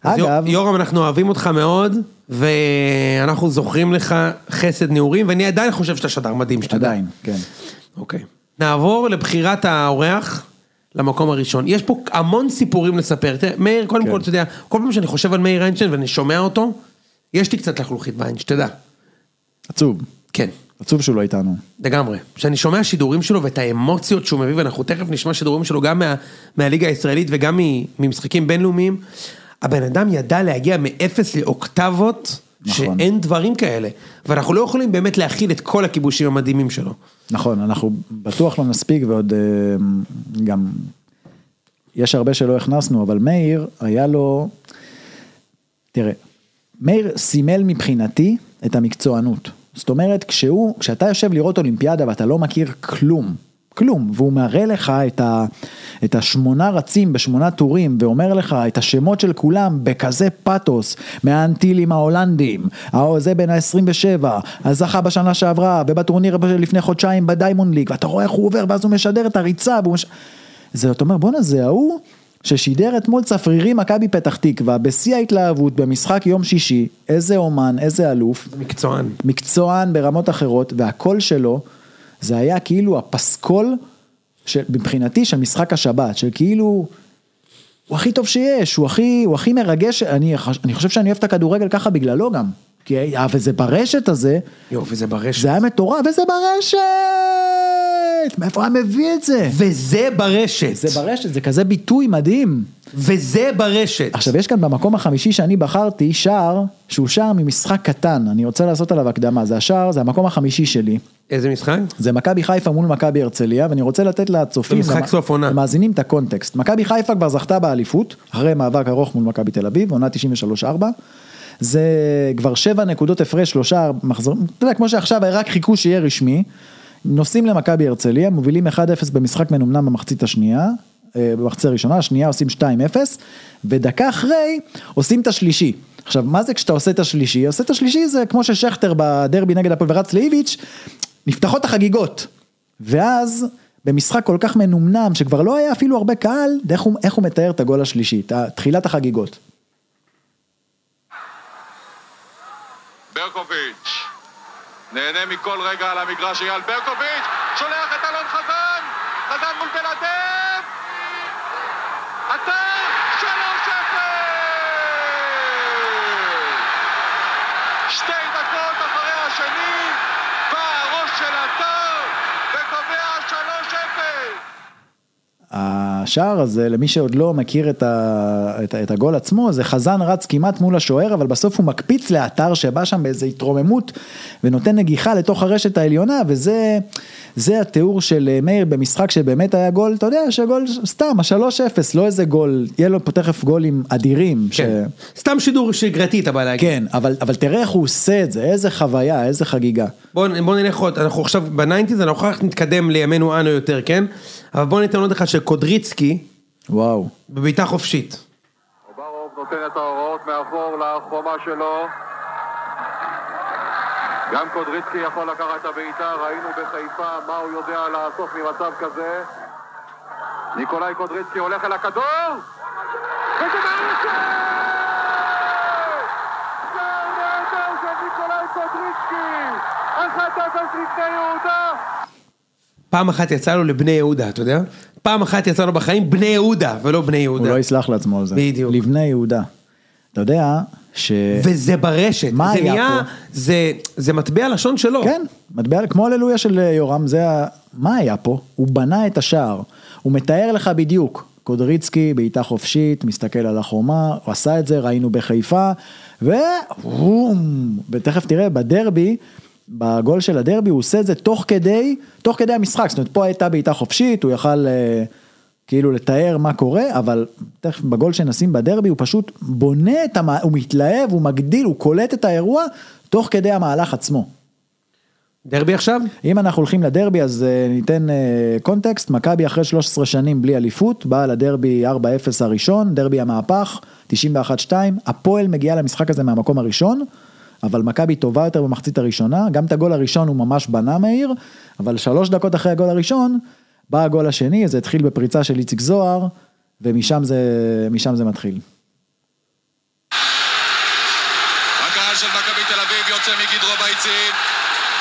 אז יור- אגב, יורם, אנחנו אוהבים אותך מאוד, ואנחנו זוכרים לך חסד נעורים, ואני עדיין חושב שאתה שדר מדהים, שתדע. עדיין, כן. אוקיי. נעבור לבחירת האורח למקום הראשון. יש פה המון סיפורים לספר. תראה, מאיר, קודם כן. כל, אתה יודע, כל פעם שאני חושב על מאיר איינשטיין ואני שומע אותו, יש לי קצת לחלוכית בעין, שתדע. עצוב. כן. עצוב שהוא לא איתנו. לגמרי. כשאני שומע שידורים שלו ואת האמוציות שהוא מביא, ואנחנו תכף נשמע שידורים שלו גם מה, מהליגה הישראלית וגם ממשחקים בינלאומיים, הבן אדם ידע להגיע מאפס לאוקטבות, נכון. שאין דברים כאלה. ואנחנו לא יכולים באמת להכיל את כל הכיבושים המדהימים שלו. נכון, אנחנו בטוח לא נספיק ועוד אה, גם, יש הרבה שלא הכנסנו, אבל מאיר, היה לו, תראה, מאיר סימל מבחינתי את המקצוענות. זאת אומרת, כשהוא, כשאתה יושב לראות אולימפיאדה ואתה לא מכיר כלום, כלום, והוא מראה לך את, ה, את השמונה רצים בשמונה טורים, ואומר לך את השמות של כולם בכזה פאתוס, מהאנטילים ההולנדים, זה בן ה-27, הזכה בשנה שעברה, ובטורניר לפני חודשיים בDiamond League, ואתה רואה איך הוא עובר, ואז הוא משדר את הריצה, והוא מש... זה, אתה אומר, בואנה, זה ההוא ששידר אתמול צפרירי מכבי פתח תקווה, בשיא ההתלהבות, במשחק יום שישי, איזה אומן, איזה אלוף, מקצוען. מקצוען ברמות אחרות, והקול שלו, זה היה כאילו הפסקול, מבחינתי, של משחק השבת, של כאילו, הוא הכי טוב שיש, הוא הכי, הוא הכי מרגש, אני, אני חושב שאני אוהב את הכדורגל ככה בגללו גם. כי, אה, וזה ברשת הזה, יואו, וזה ברשת. זה היה מטורף, וזה ברשת! מאיפה היה מביא את זה? וזה ברשת. זה ברשת, זה כזה ביטוי מדהים. וזה ברשת. עכשיו יש כאן במקום החמישי שאני בחרתי שער שהוא שער ממשחק קטן, אני רוצה לעשות עליו הקדמה, זה השער, זה המקום החמישי שלי, איזה משחק? זה מכבי חיפה מול מכבי הרצליה ואני רוצה לתת לצופים, זה משחק סוף עונה. למאזינים את הקונטקסט, מכבי חיפה כבר זכתה באליפות, אחרי מאבק ארוך מול מכבי תל אביב, עונה 93-4, זה כבר שבע נקודות הפרש, שלושה מחזורים, אתה יודע, כמו שעכשיו רק חיכו שיהיה רשמי, נוסעים למכבי הרצליה, מובילים 1-0 במשחק מנומנם במחצית השנייה, אה, במחצית הראשונה, השנייה עושים 2-0, ודקה אחרי עושים את השלישי. עכשיו, מה זה כשאתה עושה את השלישי? עושה את השלישי זה כמו ששכטר בדרבי נגד הפועל ורץ לאיביץ', נפתחות החגיגות. ואז, במשחק כל כך מנומנם, שכבר לא היה אפילו הרבה קהל, איך הוא, איך הוא מתאר את הגול השלישי, את תחילת החגיגות. ברקוביץ' נהנה מכל רגע על המגרש אייל ברקוביץ' שולח את אלון חזן חזן מול בן אדם עטר שלוש אפס שתי דקות אחרי השני בא הראש של עטר וקובע שלוש אפס השער הזה, למי שעוד לא מכיר את, ה, את, ה, את הגול עצמו, זה חזן רץ כמעט מול השוער, אבל בסוף הוא מקפיץ לאתר שבא שם באיזו התרוממות, ונותן נגיחה לתוך הרשת העליונה, וזה זה התיאור של אה, מאיר במשחק שבאמת היה גול, אתה יודע, שגול סתם, השלוש אפס, לא איזה גול, יהיה לו פה תכף גולים אדירים. כן. סתם שידור שגרתי אתה בא להגיד. כן, אבל, אבל תראה איך הוא עושה את זה, איזה חוויה, איזה חגיגה. בוא, בוא נלך עוד, אנחנו עכשיו ב nineties, אנחנו רק נתקדם לימינו אנו יותר, כן? אבל בוא ניתן עוד אחד של קודריצקי, וואו. בבעיטה חופשית. אוברוב נותן את ההוראות מאחור לחומה שלו. גם קודריצקי יכול לקחת את הבעיטה, ראינו בחיפה מה הוא יודע לעשות ממצב כזה. ניקולאי קודריצקי הולך אל הכדור! וזה מהרשת! שער נהדר של ניקולאי קודריצקי! 1-0 לפני יהודה! פעם אחת יצא לו לבני יהודה, אתה יודע? פעם אחת יצא לו בחיים בני יהודה, ולא בני הוא יהודה. לא יסלח לעצמו על זה. בדיוק. לבני יהודה. אתה יודע ש... וזה ברשת, מה זה היה נהיה, פה? זה, זה מטבע לשון שלו. כן, מטבע, כמו הללויה של אה, יורם, זה ה... מה היה פה? הוא בנה את השער, הוא מתאר לך בדיוק. קודריצקי, בעיטה חופשית, מסתכל על החומה, הוא עשה את זה, ראינו בחיפה, ובום, ותכף תראה, בדרבי, בגול של הדרבי, הוא עושה את זה תוך כדי, תוך כדי המשחק, זאת אומרת, פה הייתה בעיטה חופשית, הוא יכל אה, כאילו לתאר מה קורה, אבל תכף בגול שנשים בדרבי, הוא פשוט בונה את המ... הוא מתלהב, הוא מגדיל, הוא קולט את האירוע, תוך כדי המהלך עצמו. דרבי עכשיו? אם אנחנו הולכים לדרבי אז אה, ניתן אה, קונטקסט, מכבי אחרי 13 שנים בלי אליפות, באה לדרבי 4-0 הראשון, דרבי המהפך, 91-2, הפועל מגיעה למשחק הזה מהמקום הראשון, אבל מכבי טובה יותר במחצית הראשונה, גם את הגול הראשון הוא ממש בנה מהיר, אבל שלוש דקות אחרי הגול הראשון, בא הגול השני, זה התחיל בפריצה של איציק זוהר, ומשם זה, זה מתחיל. הקהל של מכבי תל אביב יוצא מגדרו ביציעים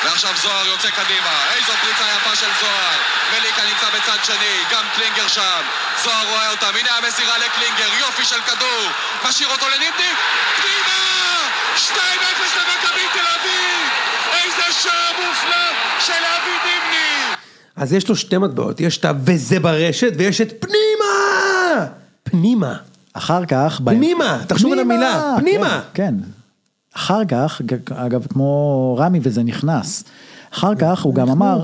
ועכשיו זוהר יוצא קדימה. איזו פריצה יפה של זוהר. מליקה נמצא בצד שני גם קלינגר שם. זוהר רואה אותם הנה המסירה לקלינגר יופי של כדור. משאיר אותו לניבני פנימה 2-0 למכבי תל אביב שער מופלא של אבי ניבני אז יש לו שתי מטבעות, יש את ה וזה ברשת, ויש את פנימה! פנימה. אחר כך... פנימה, תחשוב על המילה, פנימה. כן, כן. אחר כך, אגב, כמו רמי וזה נכנס. אחר כך הוא גם אמר,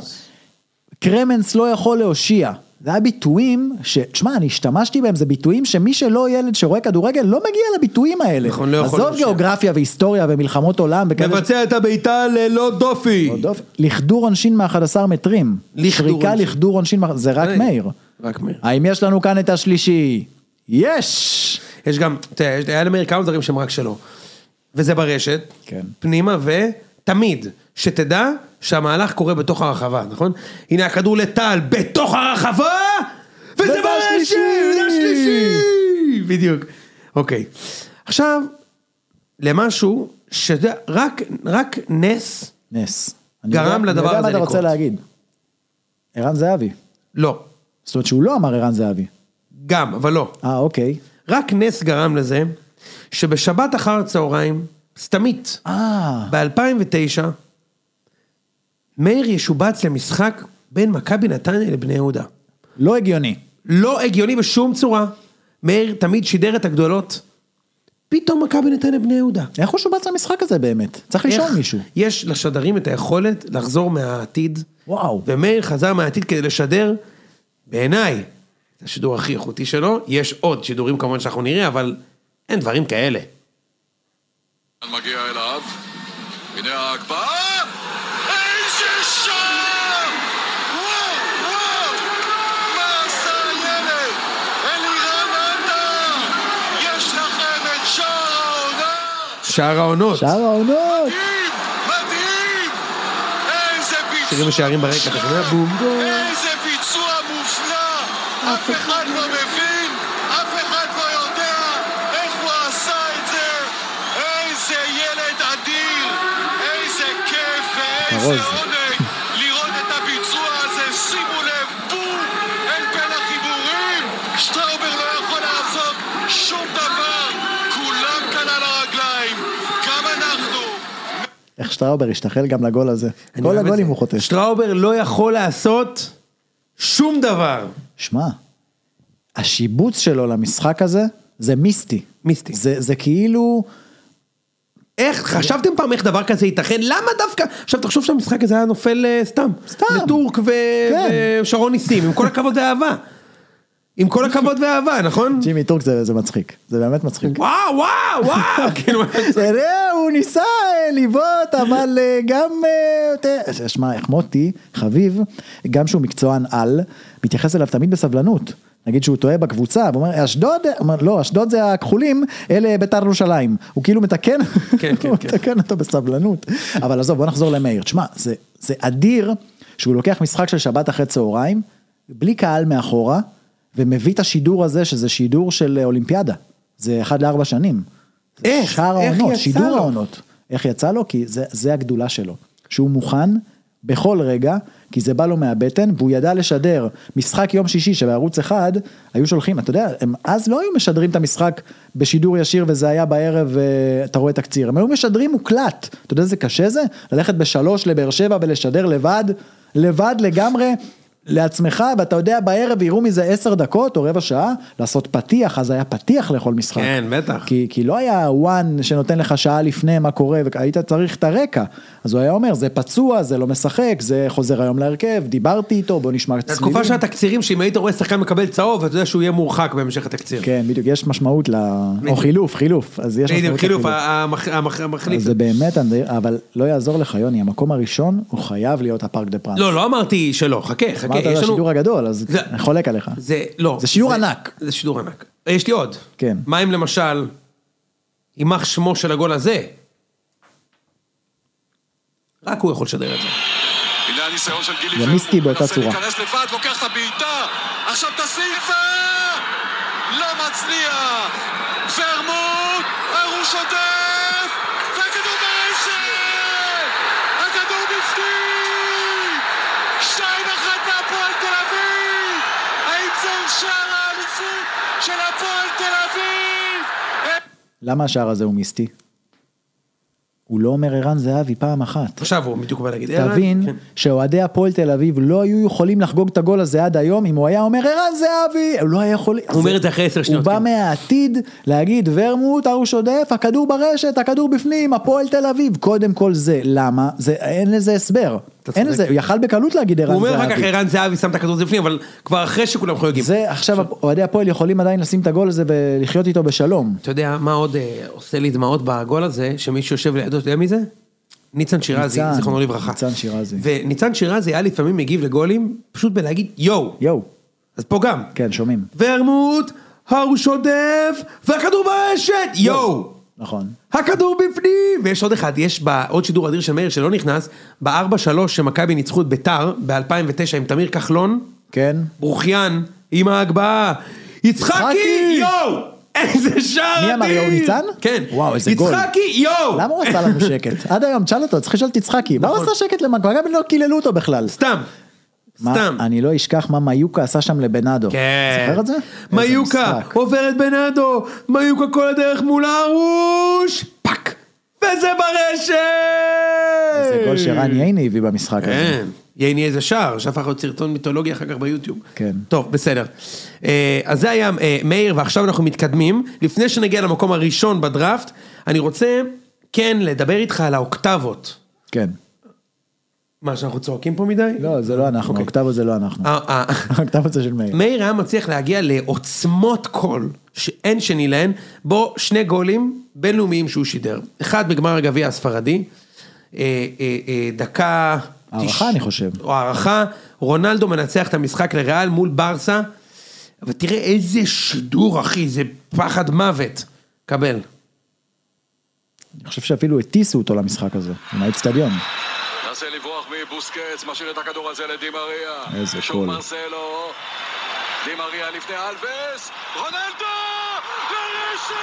קרמנס לא יכול להושיע. זה היה ביטויים, ש... תשמע, אני השתמשתי בהם, זה ביטויים שמי שלא ילד שרואה כדורגל לא מגיע לביטויים האלה. נכון, לא יכול עזוב להמשיך. גיאוגרפיה והיסטוריה ומלחמות עולם וכאלה. מבצע את הבעיטה ללא דופי. עוד דופי. לכדור עונשין מה-11 מטרים. שריקה. לכדור עונשין, מה- זה רק. מאיר. רק מאיר. האם יש לנו כאן את השלישי? יש! יש גם, תראה, היה למאיר כמה דברים שהם רק שלו. וזה ברשת, כן. פנימה, ותמיד, שתדע שהמהלך קורה בתוך הרחבה, נכון? הנה הכדור לטל, בתוך הרחבה! וזה ברשת! זה השלישי! בדיוק. אוקיי. עכשיו, למשהו, יודע, רק, רק נס, נס. גרם לדבר אני יודע הזה מה אתה רוצה לקרות. להגיד. ערן זהבי. לא. זאת אומרת שהוא לא אמר ערן זהבי. גם, אבל לא. אה, אוקיי. רק נס גרם לזה, שבשבת אחר הצהריים, סתמית, אה, ב-2009, מאיר ישובץ למשחק בין מכבי נתניה לבני יהודה. לא הגיוני. לא הגיוני בשום צורה. מאיר תמיד שידר את הגדולות. פתאום מכבי נתניה בני יהודה. איך הוא שובץ למשחק הזה באמת? צריך לשאול מישהו. יש לשדרים את היכולת לחזור מהעתיד. וואו. ומאיר חזר מהעתיד כדי לשדר, בעיניי, זה השידור הכי איכותי שלו. יש עוד שידורים כמובן שאנחנו נראה, אבל אין דברים כאלה. מגיע אליו, הנה ההקפאה, איזה שער! וואו, וואו! מה עשה הילד? אלירן עטר! יש לכם את שער העונה! שער העונות. שער העונות! מדהים! מדהים! איזה ביצוע! שירים ושערים ברקע, אתה שומע? בום בום. איזה ביצוע מופלא! אף אחד לא מבין, אף אחד לא יודע איך הוא עשה את זה! איזה ילד אדיר! איזה כיף ואיזה שטראובר השתחל גם לגול הזה. כל הגולים. הוא חוטף. שטראובר לא יכול לעשות שום דבר. שמע, השיבוץ שלו למשחק הזה, זה מיסטי. מיסטי. זה, זה כאילו, איך, חשבתם פעם איך דבר כזה ייתכן? למה דווקא? עכשיו תחשוב שהמשחק הזה היה נופל אה, סתם. סתם. לטורק ו- כן. ושרון ניסים, עם כל הכבוד ואהבה. עם כל הכבוד ואהבה, נכון? ג'ימי טורק זה, זה מצחיק. זה באמת מצחיק. וואו, וואו, וואו, כאילו, הוא ניסה לבעוט, אבל אה, גם, אה, שמע, איך מוטי, חביב, גם שהוא מקצוען על, מתייחס אליו תמיד בסבלנות. נגיד שהוא טועה בקבוצה, והוא אומר, אשדוד, הוא אומר, לא, אשדוד זה הכחולים, אלה בית"ר ירושלים. הוא כאילו מתקן, כן, כן, הוא כן. מתקן אותו בסבלנות. אבל עזוב, בוא נחזור למאיר. תשמע, זה, זה אדיר שהוא לוקח משחק של שבת אחרי צהריים, בלי קהל מאחורה, ומביא את השידור הזה, שזה שידור של אולימפיאדה. זה אחד לארבע שנים. איך? שער העונות, שידור? העונות. איך יצא לו? כי זה, זה הגדולה שלו. שהוא מוכן בכל רגע, כי זה בא לו מהבטן, והוא ידע לשדר משחק יום שישי שבערוץ אחד, היו שולחים, אתה יודע, הם אז לא היו משדרים את המשחק בשידור ישיר וזה היה בערב ואתה רואה תקציר, הם היו משדרים מוקלט, אתה יודע איזה קשה זה? ללכת בשלוש לבאר שבע ולשדר לבד, לבד לגמרי. לעצמך, ואתה יודע, בערב יראו מזה עשר דקות או רבע שעה, לעשות פתיח, אז היה פתיח לכל משחק. כן, בטח. כי, כי לא היה וואן שנותן לך שעה לפני מה קורה, והיית צריך את הרקע. אז הוא היה אומר, זה פצוע, זה לא משחק, זה חוזר היום להרכב, דיברתי איתו, בוא נשמע זו צלילים. תקופה של התקצירים, שאם היית רואה שחקן מקבל צהוב, אתה יודע שהוא יהיה מורחק בהמשך התקציר. כן, בדיוק, יש משמעות ל... או. חילוף, חילוף, אז יש משמעות חילוף, לחילוף. המח- המח- המחליף. זה באמת, אבל לא יעזור לך, יוני, המקום הראשון הוא חייב להיות הפארק דה פרנס. לא, לא אמרתי שלא, חכה, חכה, אמרת על לנו... השידור הגדול, אז זה- אני חולק עליך. זה, לא. זה שידור ענק. זה שידור ענק. יש לי עוד. כן. מה אם למשל, יימח שמו של הגול הזה? רק הוא יכול לשדר את זה. הנה הניסיון של גילי זה מיסטי באותה מנסה צורה. להיכנס לבד, לוקח את הבעיטה, עכשיו תשים ו... לא מצליח! ורמוט, ארוש עוטף, והכדור ברשת! הכדור בפנים! שתיים אחת מהפועל תל אביב! האם זהו שער האליפות של הפועל תל אביב? למה השער הזה הוא מיסטי? הוא לא אומר ערן זהבי פעם אחת. עכשיו הוא בדיוק בא להגיד. תבין כן. שאוהדי הפועל תל אביב לא היו יכולים לחגוג את הגול הזה עד היום אם הוא היה אומר ערן זהבי, הוא לא היה יכול... הוא אומר את זה אחרי עשר שניות, הוא בא כן. מהעתיד להגיד ורמוט, עודף, הכדור ברשת, הכדור בפנים, הפועל תל אביב, קודם כל זה, למה? זה, אין לזה הסבר. אין. לזה, הוא יכל בקלות להגיד ערן הוא זהבי. אומר אחר כך ערן זהבי שם את הכדור הזה בפנים, אבל כבר אחרי שכולם חוגגים. זה עכשיו אוהדי הפועל יכולים עדיין לשים את הגול הזה ולחיות איתו בשלום. אתה יודע מה עוד אה, עושה לי דמעות בגול הזה, שמישהו יושב לידו, אתה יודע מי זה? ניצן שירזי, זיכרונו לברכה. ניצן שירזי. וניצן שירזי היה לפעמים מגיב לגולים, פשוט בלהגיד יואו. יואו, אז פה גם. כן, שומעים. ורמוט, ההוא שודף, והכדור ברשת, יואו. נכון. הכדור בפנים! ויש עוד אחד, יש בה עוד שידור אדיר של מאיר שלא נכנס, ב-4-3 שמכבי ניצחו את ביתר ב-2009 עם תמיר כחלון, כן. ברוכיאן עם ההגבהה, יצחקי! יואו! איזה שער מי אמר, אדיר! יואו ניצן? כן. וואו, איזה גול. יצחקי, יואו! למה הוא עשה לנו שקט? עד היום, תשאל אותו, צריך לשאול את יצחקי. מה הוא נכון. עשה שקט למכבי? גם לא קיללו אותו בכלל. סתם. סתם. אני לא אשכח מה מיוקה עשה שם לבנאדו. כן. זוכר את זה? מיוקה. עובר את בנאדו, מיוקה כל הדרך מול הרוש, fuck! וזה ברשת! זה גול שרן ייני הביא במשחק הזה. כן, ייני איזה שער, שהפך להיות סרטון מיתולוגי אחר כך ביוטיוב. כן. טוב, בסדר. אה, אז זה היה אה, מאיר, ועכשיו אנחנו מתקדמים. לפני שנגיע למקום הראשון בדראפט, אני רוצה כן לדבר איתך על האוקטבות. כן. מה, שאנחנו צועקים פה מדי? לא, זה לא אנחנו, אוקיי. האוקטבות זה לא אנחנו. אה, אה, האוקטבות זה של מאיר. מאיר היה מצליח להגיע לעוצמות קול שאין שני להן, בו שני גולים בינלאומיים שהוא שידר. אחד בגמר הגביע הספרדי, אה, אה, אה, דקה... הערכה, אני חושב. או הערכה, רונלדו מנצח את המשחק לריאל מול ברסה, אבל תראה איזה שידור אחי, זה פחד מוות. קבל. אני חושב שאפילו הטיסו אותו למשחק הזה, עם האצטדיון. מבוסקץ, משאיר את הכדור הזה לדימריה. איזה שוב גול. מרסלו. דימריה לפני אלווס. רונלדו! לרשת!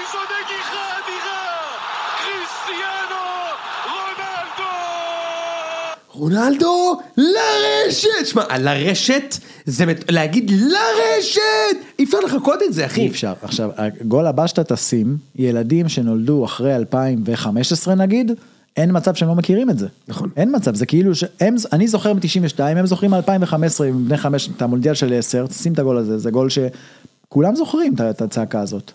איזו נגיחה אדירה! קריסטיאנו רונלדו! רונלדו לרשת! שמע, לרשת, זה מת- להגיד לרשת! אי אפשר לחכות את זה אחי. אי אפשר. עכשיו, הגול הבא שאתה תשים, ילדים שנולדו אחרי 2015 נגיד, אין מצב שהם לא מכירים את זה. נכון. אין מצב, זה כאילו שהם, אני זוכר מ-92, הם זוכרים מ-2015 עם בני חמש, את המונדיאל של 10, שים את הגול הזה, זה גול שכולם זוכרים את- את הצעקה הזאת.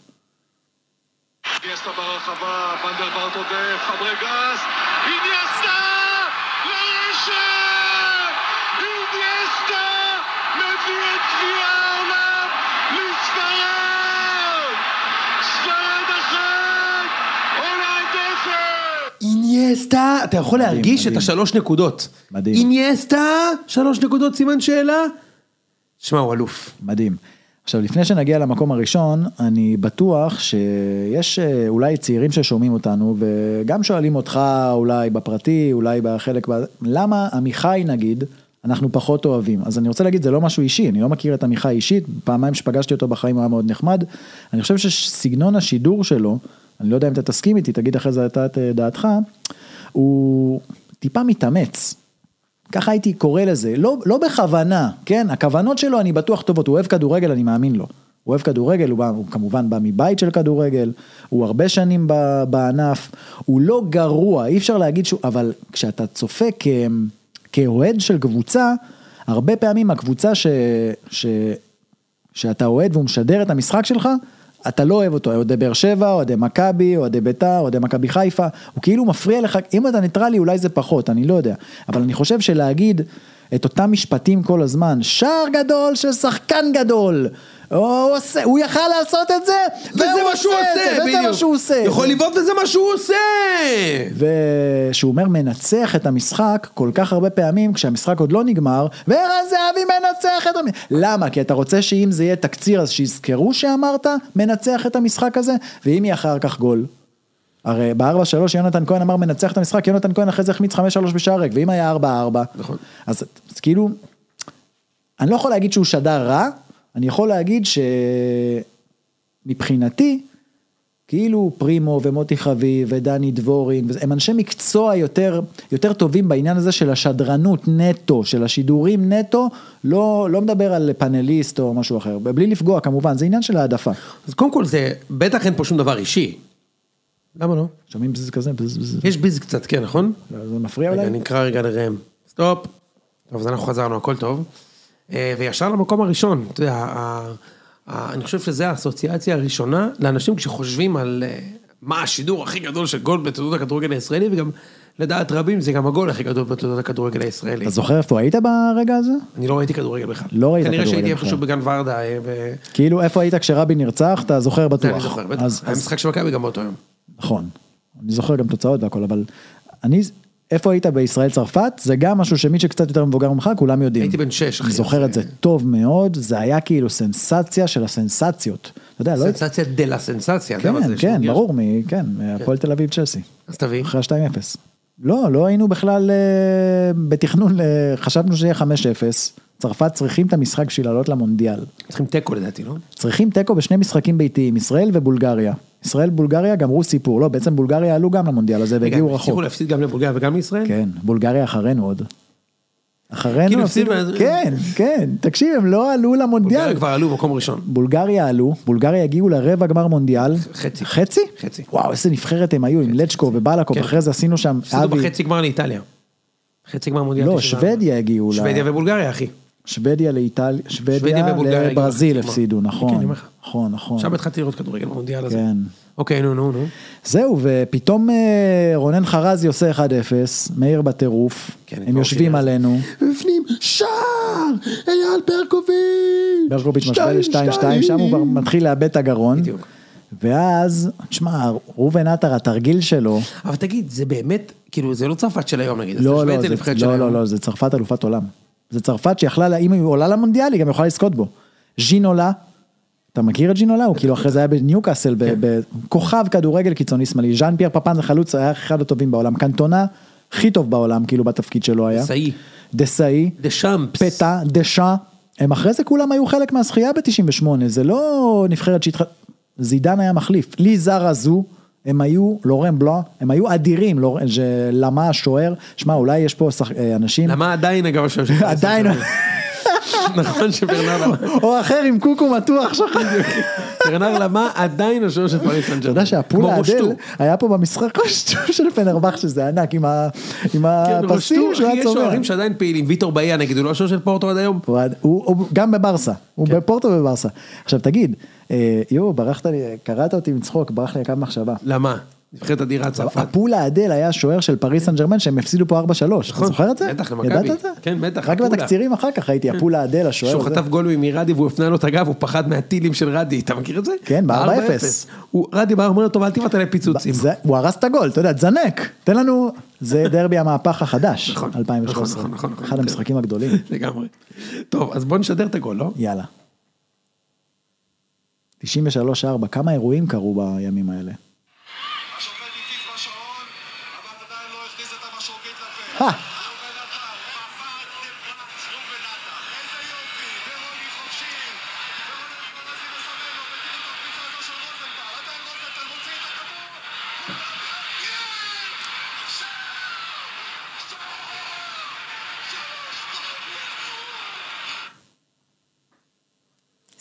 אינייסטה, אתה יכול להרגיש את מדהים. השלוש נקודות. מדהים. אינייסטה, שלוש נקודות סימן שאלה? שמע, הוא אלוף. מדהים. עכשיו לפני שנגיע למקום הראשון, אני בטוח שיש אה, אולי צעירים ששומעים אותנו וגם שואלים אותך אולי בפרטי, אולי בחלק. למה עמיחי נגיד, אנחנו פחות אוהבים. אז אני רוצה להגיד, זה לא משהו אישי, אני לא מכיר את עמיחי אישית, פעמיים שפגשתי אותו בחיים הוא היה מאוד נחמד. אני חושב שסגנון השידור שלו, אני לא יודע אם אתה תסכים איתי, תגיד אחרי זה את אה, דעתך, הוא טיפה מתאמץ. ככה הייתי קורא לזה, לא, לא בכוונה, כן? הכוונות שלו אני בטוח טובות, הוא אוהב כדורגל, אני מאמין לו. הוא אוהב כדורגל, הוא, בא, הוא כמובן בא מבית של כדורגל, הוא הרבה שנים ב, בענף, הוא לא גרוע, אי אפשר להגיד שהוא, אבל כשאתה צופה כ, כאוהד של קבוצה, הרבה פעמים הקבוצה ש, ש, שאתה אוהד והוא משדר את המשחק שלך, אתה לא אוהב אותו, אוהדי באר שבע, אוהדי מכבי, אוהדי ביתר, אוהדי מכבי חיפה, הוא כאילו מפריע לך, אם אתה ניטרלי אולי זה פחות, אני לא יודע, אבל אני חושב שלהגיד את אותם משפטים כל הזמן, שער גדול של שחקן גדול, הוא, עושה, הוא יכל לעשות את זה, וזה מה שהוא עושה, זה, וזה מה. שהוא עושה. יכול לבעוט וזה מה שהוא עושה! ושהוא אומר מנצח את המשחק כל כך הרבה פעמים כשהמשחק עוד לא נגמר וערן זהבי מנצח את המשחק. למה? כי אתה רוצה שאם זה יהיה תקציר אז שיזכרו שאמרת מנצח את המשחק הזה ואם יהיה אחר כך גול. הרי בארבע שלוש יונתן כהן אמר מנצח את המשחק יונתן כהן אחרי זה החמיץ חמש שלוש בשער ריק ואם היה ארבע ארבע. נכון. אז, אז כאילו אני לא יכול להגיד שהוא שדר רע אני יכול להגיד שמבחינתי כאילו פרימו ומוטי חביב ודני דבורין, הם אנשי מקצוע יותר, יותר טובים בעניין הזה של השדרנות נטו, של השידורים נטו, לא, לא מדבר על פאנליסט או משהו אחר, בלי לפגוע כמובן, זה עניין של העדפה. אז קודם כל זה, בטח אין פה שום דבר אישי. למה לא? שומעים בזז כזה, buzz buzz, יש ביז קצת, כן, נכון? זה מפריע רגע, אולי? אני אקרא רגע לראם. stop. טוב, אז אנחנו חזרנו, הכל טוב. אה, וישר למקום הראשון, אתה יודע, אני חושב שזו האסוציאציה הראשונה לאנשים כשחושבים על אה, מה השידור הכי גדול של גול בתולדות הכדורגל הישראלי, וגם לדעת רבים זה גם הגול הכי גדול בתולדות הכדורגל הישראלי. אתה זוכר איפה היית ברגע הזה? אני לא ראיתי כדורגל בכלל. לא ראית כנראה כדורגל שהייתי בכלל. איפשהו בגן ורדה. אה, ב- כאילו איפה היית כשרבין נרצח, אתה זוכר בטוח. אני זוכר, בטח. היה משחק של מכבי גם באותו יום. נכון. אני זוכר גם תוצאות והכל, אבל אני, איפה היית בישראל צרפת, זה גם משהו שמי שקצת יותר מבוגר ממך, כולם יודעים. הייתי בן שש, אחי. אני זוכר את זה טוב מאוד, זה היה כאילו סנסציה של הסנסציות. אתה יודע, לא... סנסציה דה לה סנסציה. כן? כן, ברור, כן, מהפועל תל אביב צ'לסי. אז תביא. אחרי ה-2-0. לא, לא היינו בכלל אה, בתכנון, אה, חשבנו שיהיה 5-0. צרפת צריכים את המשחק בשביל לעלות למונדיאל. צריכים תיקו לדעתי, לא? צריכים תיקו בשני משחקים ביתיים, ישראל ובולגריה. ישראל בולגריה גמרו סיפור, לא, בעצם בולגריה עלו גם למונדיאל הזה והגיעו רחוק. הצליחו להפסיד גם לבולגריה וגם לישראל? כן, בולגריה אחרינו עוד. אחרינו, כאילו הפסידו- כן, כן, תקשיב, הם לא עלו למונדיאל. בולגריה כבר עלו מקום ראשון. בולגריה עלו, בולגריה הגיעו לרבע גמר מונדיאל. חצי. חצי? חצי. וואו, איזה נבחרת הם היו, עם לצ'קו ובלקוב, כן. אחרי זה עשינו שם, הפסידו בחצי גמר לאיטליה. חצי גמר מונדיאל. לא, 94. שוודיה הגיעו ל- שוודיה ובולגריה, אחי. שוודיה לאיטליה, שוודיה לברזיל הפסידו. כן, נכון. נכון, נכון. עכשיו התחלתי לראות כדורגל במונדיאל הזה. כן. אוקיי, נו, נו, נו. זהו, ופתאום אה, רונן חרזי עושה 1-0, מאיר בטירוף, כן, הם יושבים. עלינו, בפנים, שער! אייל ברקוביץ'! ברקוביץ' משווה שתיים, ל-2-2, שתיים. שם הוא כבר מתחיל לאבד את הגרון, בדיוק. ואז, תשמע, ראובן עטר, התרגיל שלו, אבל תגיד, זה באמת, כאילו, זה לא צרפת של היום נגיד. לא, לא, זה לא. לא, לא, זה צרפת אלופת עולם. זה צרפת שיכלה, לה- אם היא עולה למונדיאל, היא גם יכולה לזכות בו. ז'ינולה, אתה מכיר את ז'ינולה? הוא כאילו אחרי זה היה בניוקאסל, כן. בכוכב כדורגל קיצוני שמאלי. ז'אן פייר פפן זה חלוץ, היה אחד הטובים בעולם. קנטונה, הכי טוב בעולם, כאילו בתפקיד שלו היה. דסאי. דסאי. דה שמפס. פטה, דשה, הם אחרי זה כולם היו חלק מהזכייה ב-98, זה לא נבחרת שהתח... זידן היה מחליף, לי זר הזו, הם היו, לורן בלו, הם היו אדירים. למה השוער, שמע אולי יש פה. אה, אנשים, למה עדיין אגב השם שלך? עדיין, נכון שברנר למה. או אחר עם קוקו מתוח, שכחתי. ברנר למה עדיין השוער של פריס סן אתה יודע שהפול האדל היה פה במשחק רושטו של פנרבך שזה ענק עם עם הפסים שהוא היה יש צובע. שוערים שעדיין פעילים, ויטור באיה נגיד, הוא לא השוער של פורטו עד היום? הוא גם בברסה, הוא כן. בפורטו ובברסה. עכשיו תגיד, אה, יואו, ברחת לי, קראת אותי מצחוק, ברח לי הקו מחשבה. למה? נבחרת אדירה צרפת. הפול האדל היה שוער של פריס סן ג'רמן שהם הפסידו פה 4-3, אתה נכון, זוכר את זה? בטח, למכבי. ידעת את זה? כן, בטח, רק. בתקצירים אחר כך הייתי, הפול האדל, השוער. שהוא הזה. חטף גול מרדי והוא הפנה לו את הגב, הוא פחד מהטילים של רדי, אתה מכיר את זה? כן, ב- 4-0. הוא- רדי בא אומר לו, טוב, אל תבעט עליי פיצוצים. הוא הרס את הגול, אתה יודע, תזנק, תן לנו, זה דרבי המהפך החדש, נכון, 2013, נכון, נכון, נכון. אחד המשחקים הגדולים, לגמרי. טוב, אז בוא נשדר את הגול, לא? יאללה. 93-4, כמה אירועים קרו בימים האלה?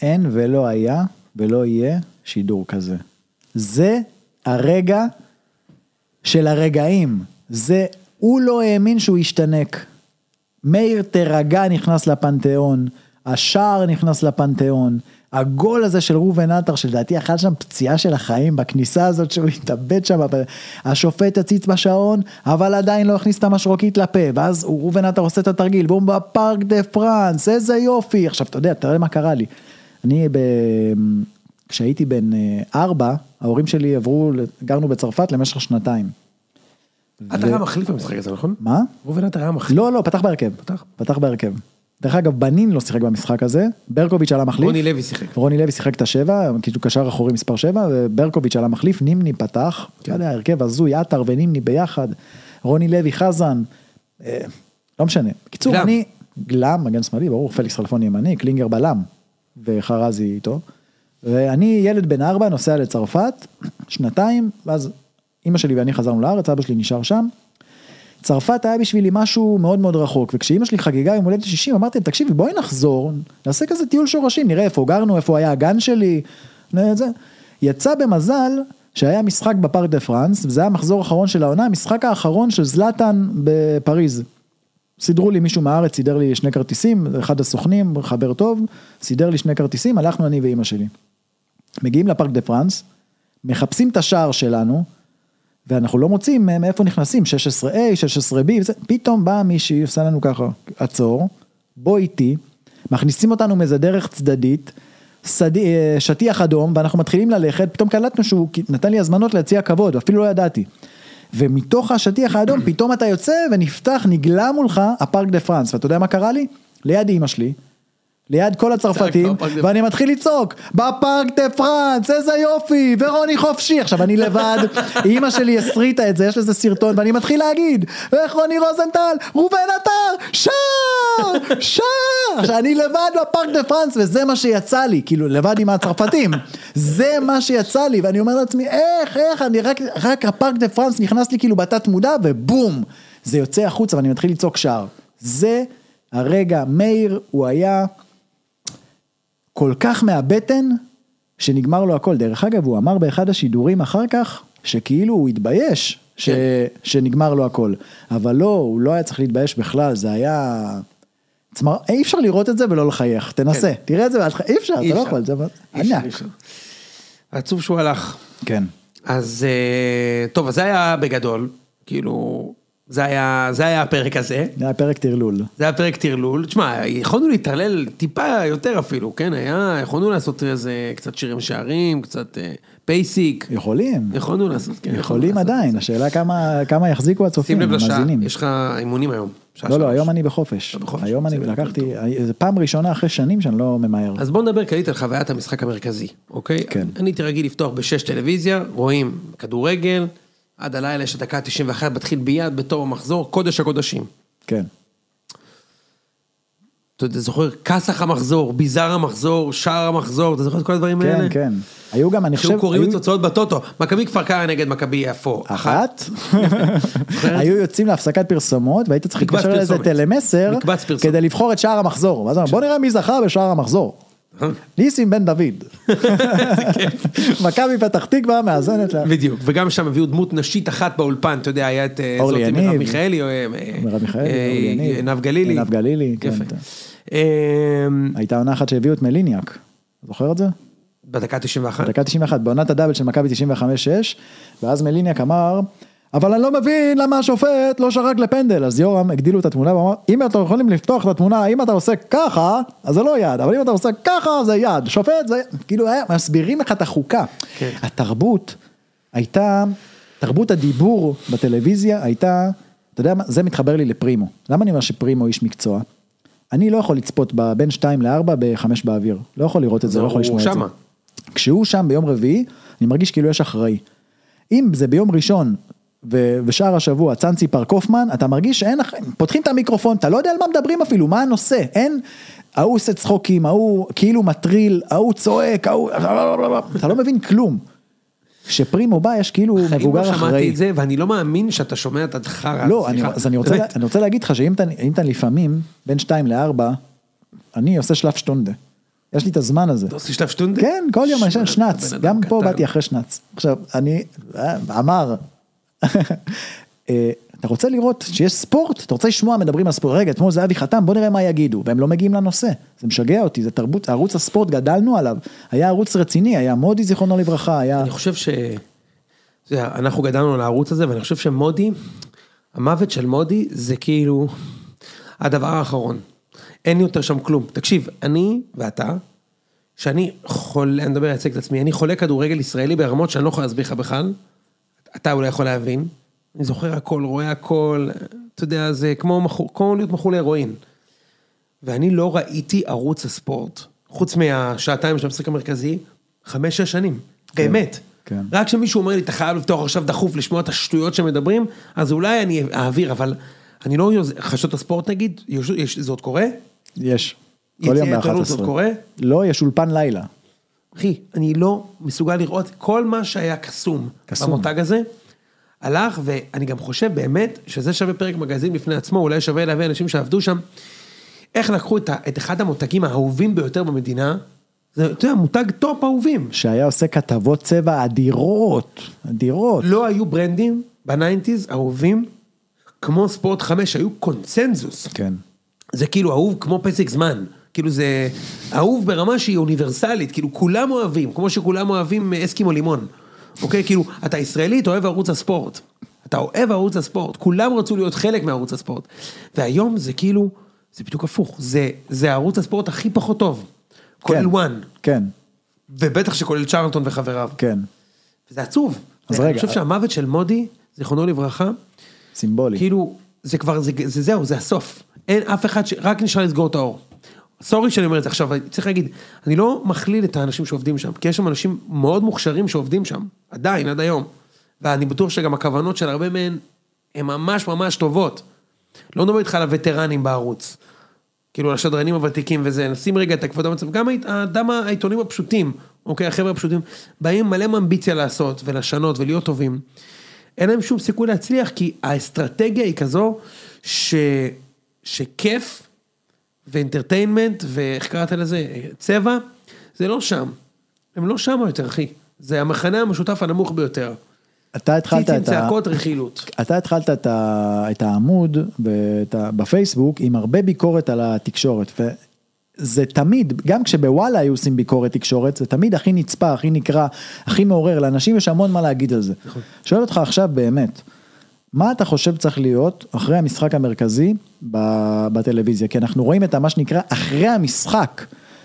אין ולא היה ולא יהיה שידור כזה. זה הרגע של הרגעים. זה, הוא לא האמין שהוא ישתנק. מאיר תרגע נכנס לפנתיאון, השער נכנס לפנתיאון, הגול הזה של ראובן עטר, שלדעתי אכל שם פציעה של החיים בכניסה הזאת שהוא התאבד שם, השופט הציץ בשעון, אבל עדיין לא הכניס את המשרוקית לפה, ואז ראובן עטר עושה את התרגיל, בום בפארק דה פרנס, איזה יופי, עכשיו אתה יודע, תראה מה קרה לי, אני ב... כשהייתי בן אה, ארבע, ההורים שלי עברו, גרנו בצרפת למשך שנתיים. אתה היה מחליף במשחק הזה, נכון? מה? ראובן עטר היה מחליף. לא, לא, פתח בהרכב. פתח? פתח בהרכב. דרך אגב, בנין לא שיחק במשחק הזה, ברקוביץ' עלה מחליף. רוני לוי שיחק. רוני לוי שיחק את השבע, כאילו קשר אחורי מספר שבע, וברקוביץ' עלה מחליף, נימני פתח, כן. לא יודע, הרכב הזוי, עטר ונימני ביחד, רוני לוי, חזן, אה, לא משנה. בקיצור. אני, גלם, מגן שמאלי, ברור, פליקס חלפון ימני, קלינגר בלם, וחרזי איתו. ואני ילד בן ארבע, נוסע לצרפת, שנתיים, ואז אימא שלי ואני חזרנו לארץ, אבא שלי נשאר שם. צרפת היה בשבילי משהו מאוד מאוד רחוק, וכשאימא שלי חגגה יום הולדת 60, אמרתי לה, תקשיבי, בואי נחזור, נעשה כזה טיול שורשים, נראה איפה גרנו, איפה היה הגן שלי, זה. יצא במזל שהיה משחק בפארק דה פרנס, וזה היה המחזור האחרון של העונה, המשחק האחרון של זלאטן בפריז. סידרו לי מישהו מהארץ, סידר לי שני כרטיסים, אחד הסוכנים, חבר טוב, סידר לי שני כרטיסים, הלכנו אני ואימא שלי. מגיעים לפארק דה פרנס, מחפשים את השער שלנו, ואנחנו לא מוצאים מאיפה נכנסים, 16A, 16B, וזה, פתאום באה מישהי, עושה לנו ככה, עצור, בוא איתי, מכניסים אותנו מאיזה דרך צדדית, סד... אה, שטיח אדום, ואנחנו מתחילים ללכת, פתאום קלטנו שהוא נתן לי הזמנות להציע כבוד, אפילו לא ידעתי. ומתוך השטיח האדום פתאום אתה יוצא ונפתח, נגלה מולך הפארק דה פרנס, ואתה יודע מה קרה לי? ליד אימא שלי. ליד כל הצרפתים, דה- ואני מתחיל לצעוק, בפארק דה פרנס, איזה יופי, ורוני חופשי. עכשיו אני לבד, אימא שלי הסריטה את זה, יש לזה סרטון, ואני מתחיל להגיד, איך רוני רוזנטל, ראובן עטר, שער, שער. עכשיו אני לבד בפארק דה פרנס, וזה מה שיצא לי, כאילו לבד עם הצרפתים. זה מה שיצא לי, ואני אומר לעצמי, איך, איך, אני רק, רק הפארק דה פרנס נכנס לי כאילו בתת מודע, ובום, זה יוצא החוצה ואני מתחיל לצעוק שער. זה הרגע, מאיר, הוא היה... כל כך מהבטן, שנגמר לו הכל. דרך אגב, הוא אמר באחד השידורים אחר כך, שכאילו הוא התבייש ש... כן. שנגמר לו הכל. אבל לא, הוא לא היה צריך להתבייש בכלל, זה היה... צמר... אי אפשר לראות את זה ולא לחייך, תנסה, תראה את זה, תח- אי אפשר, אתה כן. אי לא אפשר. יכול, זה ענק. עצוב שהוא הלך. כן. אז אה, טוב, אז זה היה בגדול, כאילו, זה היה, זה היה הפרק הזה, זה היה פרק טרלול. זה היה פרק טרלול, תשמע, יכולנו להתעלל טיפה יותר אפילו, כן, היה, יכולנו לעשות איזה קצת שירים שערים, קצת אה, פייסיק, יכולים, יכולנו לעשות, כן, יכולים לעשות. עדיין, השאלה כמה כמה יחזיקו הצופים, המאזינים. יש לך אימונים היום. שעה לא, לא, שלוש. היום אני בחופש. אתה בחופש, היום אני לקחתי, זו פעם ראשונה אחרי שנים שאני לא ממהר. אז בוא נדבר כללית על חוויית המשחק המרכזי, אוקיי? כן. אני הייתי רגיל לפתוח בשש טלוויזיה, רואים כדורגל, עד הלילה יש הדקה ה-91, מתחיל ביד בתור המחזור, קודש הקודשים. כן. אתה יודע, זוכר כסח המחזור, ביזר המחזור, שער המחזור, אתה זוכר את כל הדברים כן, האלה? כן. היו גם, אני חושב, שהיו קוראים את היו- תוצאות בטוטו, מכבי כפר קרע נגד מכבי יפו. אחת, היו יוצאים להפסקת פרסומות והיית צריך להתקשר לאיזה. טלמסר. כדי לבחור את שער המחזור. ואז אמרו, בוא נראה מי זכה בשער המחזור. ניסים בן דוד. מכבי פתח תקווה מאזנת לה. בדיוק, וגם שם הביאו דמות נשית אחת באולפן, אתה יודע, היה את אה, אורלי יניב. מרב מיכאלי, או, אה, מרב מיכאלי, אה, יניב. עינב גלילי. עינב גלילי, כן. אתה- אמ, הייתה עונה אחת שהביאו את מליניאק. זוכר את זה? בדקה 91. דקה 91, בעונת הדאבל של מכבי 95-6, ואז מליניאק אמר, אבל אני לא מבין למה השופט לא שרק לפנדל, אז יורם הגדילו את התמונה ואמר, אם אתם יכולים לפתוח את התמונה, אם אתה עושה ככה, אז זה לא יד, אבל אם אתה עושה ככה, זה יד, שופט זה, כאילו היה, מסבירים לך את החוקה. כן. התרבות הייתה, תרבות הדיבור בטלוויזיה הייתה, אתה יודע מה, זה מתחבר לי לפרימו. למה אני אומר שפרימו איש מקצוע? אני לא יכול לצפות בין 2 ל-4 ב-5 באוויר, לא יכול לראות את זה, לא יכול לשמוע את זה. שמה. כשהוא שם ביום רביעי, אני מרגיש כאילו יש אחראי. אם זה ביום ראשון ושאר השבוע צאנצי פר קופמן, אתה מרגיש שאין, פותחים את המיקרופון, אתה לא יודע על מה מדברים אפילו, מה הנושא, אין, ההוא עושה צחוקים, ההוא כאילו מטריל, ההוא צועק, ההוא, אתה לא מבין כלום. כשפרימו בא יש כאילו מבוגר לא שמעתי אחראי. את זה, ואני לא מאמין שאתה שומע את החרא. לא, אני. אז אני רוצה, באמת. אני רוצה להגיד לך שאם אתה, אתה לפעמים בין 2 ל-4, אני עושה שלף שטונדה. יש לי את הזמן הזה. אתה עושה שלב שטונדה? כן, כל יום אני ישן שנץ, גם פה. באתי אחרי שנץ. עכשיו, אני, אה, אמר, אתה רוצה לראות שיש ספורט, אתה רוצה לשמוע מדברים על ספורט, רגע, אתמול זהבי חתם, בוא נראה מה יגידו, והם לא מגיעים לנושא, זה משגע אותי, זה תרבות, ערוץ הספורט גדלנו עליו, היה ערוץ רציני, היה מודי זיכרונו לברכה, היה, אני חושב ש... יודע, אנחנו גדלנו על הערוץ הזה, ואני חושב שמודי, המוות של מודי זה כאילו הדבר האחרון. אין יותר שם כלום. תקשיב, אני ואתה, שאני חולה, אני מדבר לייצג את עצמי, אני חולה כדורגל ישראלי ברמות שאני לא יכול להסביר לך בכלל. אתה אולי יכול להבין. אני זוכר הכל, רואה הכל, אתה יודע, זה כמו, מכור, כמו להיות מכור להרואין. ואני לא ראיתי ערוץ הספורט, חוץ מהשעתיים של המשחק המרכזי, חמש-שש שנים. באמת. כן. רק כשמישהו אומר לי, אתה חייב לפתוח עכשיו דחוף לשמוע את השטויות שמדברים, אז אולי אני אעביר, אבל אני לא... חדשות הספורט נגיד, יש, יש, זה עוד קורה? יש, כל יום יציע עיתונות ב-11. עוד קורה? לא, יש אולפן לילה, אחי, אני לא מסוגל לראות כל מה שהיה קסום, קסום. במותג הזה, הלך, ואני גם חושב באמת שזה שווה פרק מגזין בפני עצמו, אולי שווה להביא אנשים שעבדו שם, איך לקחו את, את אחד המותגים האהובים ביותר במדינה, זה, אתה יודע, מותג top אהובים. שהיה עושה כתבות צבע אדירות, אדירות. לא היו ברנדים ב nineties אהובים כמו ספורט 5, היו קונצנזוס. כן. זה כאילו אהוב כמו פסק זמן, כאילו זה אהוב ברמה שהיא אוניברסלית, כאילו כולם אוהבים, כמו שכולם אוהבים אסקימו לימון, אוקיי? כאילו, אתה ישראלי, אתה אוהב ערוץ הספורט. אתה אוהב ערוץ הספורט, כולם רצו להיות חלק מערוץ הספורט. והיום זה כאילו, זה בדיוק הפוך, זה, זה ערוץ הספורט הכי פחות טוב. כולל כן, ONE, כן, ובטח שכולל צ'רלטון וחבריו. כן, וזה עצוב. אז אני רגע, חושב שהמוות של מודי, זכרונו לברכה, סימבולי. כאילו, זה כבר, זה, זה זהו, זה הסוף. אין אף אחד ש... רק נשאר לסגור את האור. סורי שאני אומר את זה עכשיו, צריך להגיד, אני לא מכליל את האנשים שעובדים שם, כי יש שם אנשים מאוד מוכשרים שעובדים שם, עדיין, עד היום. ואני בטוח שגם הכוונות של הרבה מהם, הן ממש ממש טובות. לא מדבר איתך על הווטרנים בערוץ. כאילו, על השדרנים הוותיקים וזה, נשים רגע את הכבוד המצב, גם האדם העיתונים הפשוטים, אוקיי, החבר'ה הפשוטים, באים מלא מאמביציה לעשות ולשנות ולהיות טובים. אין להם שום סיכוי להצליח, כי האסטרטגיה היא כזו, ש... שכיף ואינטרטיינמנט, ואיך קראת לזה, צבע, זה לא שם. הם לא שם יותר, אחי. זה המכנה המשותף הנמוך ביותר. אתה התחלת את ה... צעקות, רכילות. אתה התחלת את, ה, את העמוד ואת ה, בפייסבוק עם הרבה ביקורת על התקשורת. וזה תמיד, גם כשבוואלה היו עושים ביקורת תקשורת, זה תמיד הכי נצפה, הכי נקרא, הכי מעורר, לאנשים יש המון מה להגיד על זה. שואל אותך עכשיו באמת, מה אתה חושב צריך להיות אחרי המשחק המרכזי בטלוויזיה? כי אנחנו רואים את מה שנקרא אחרי המשחק.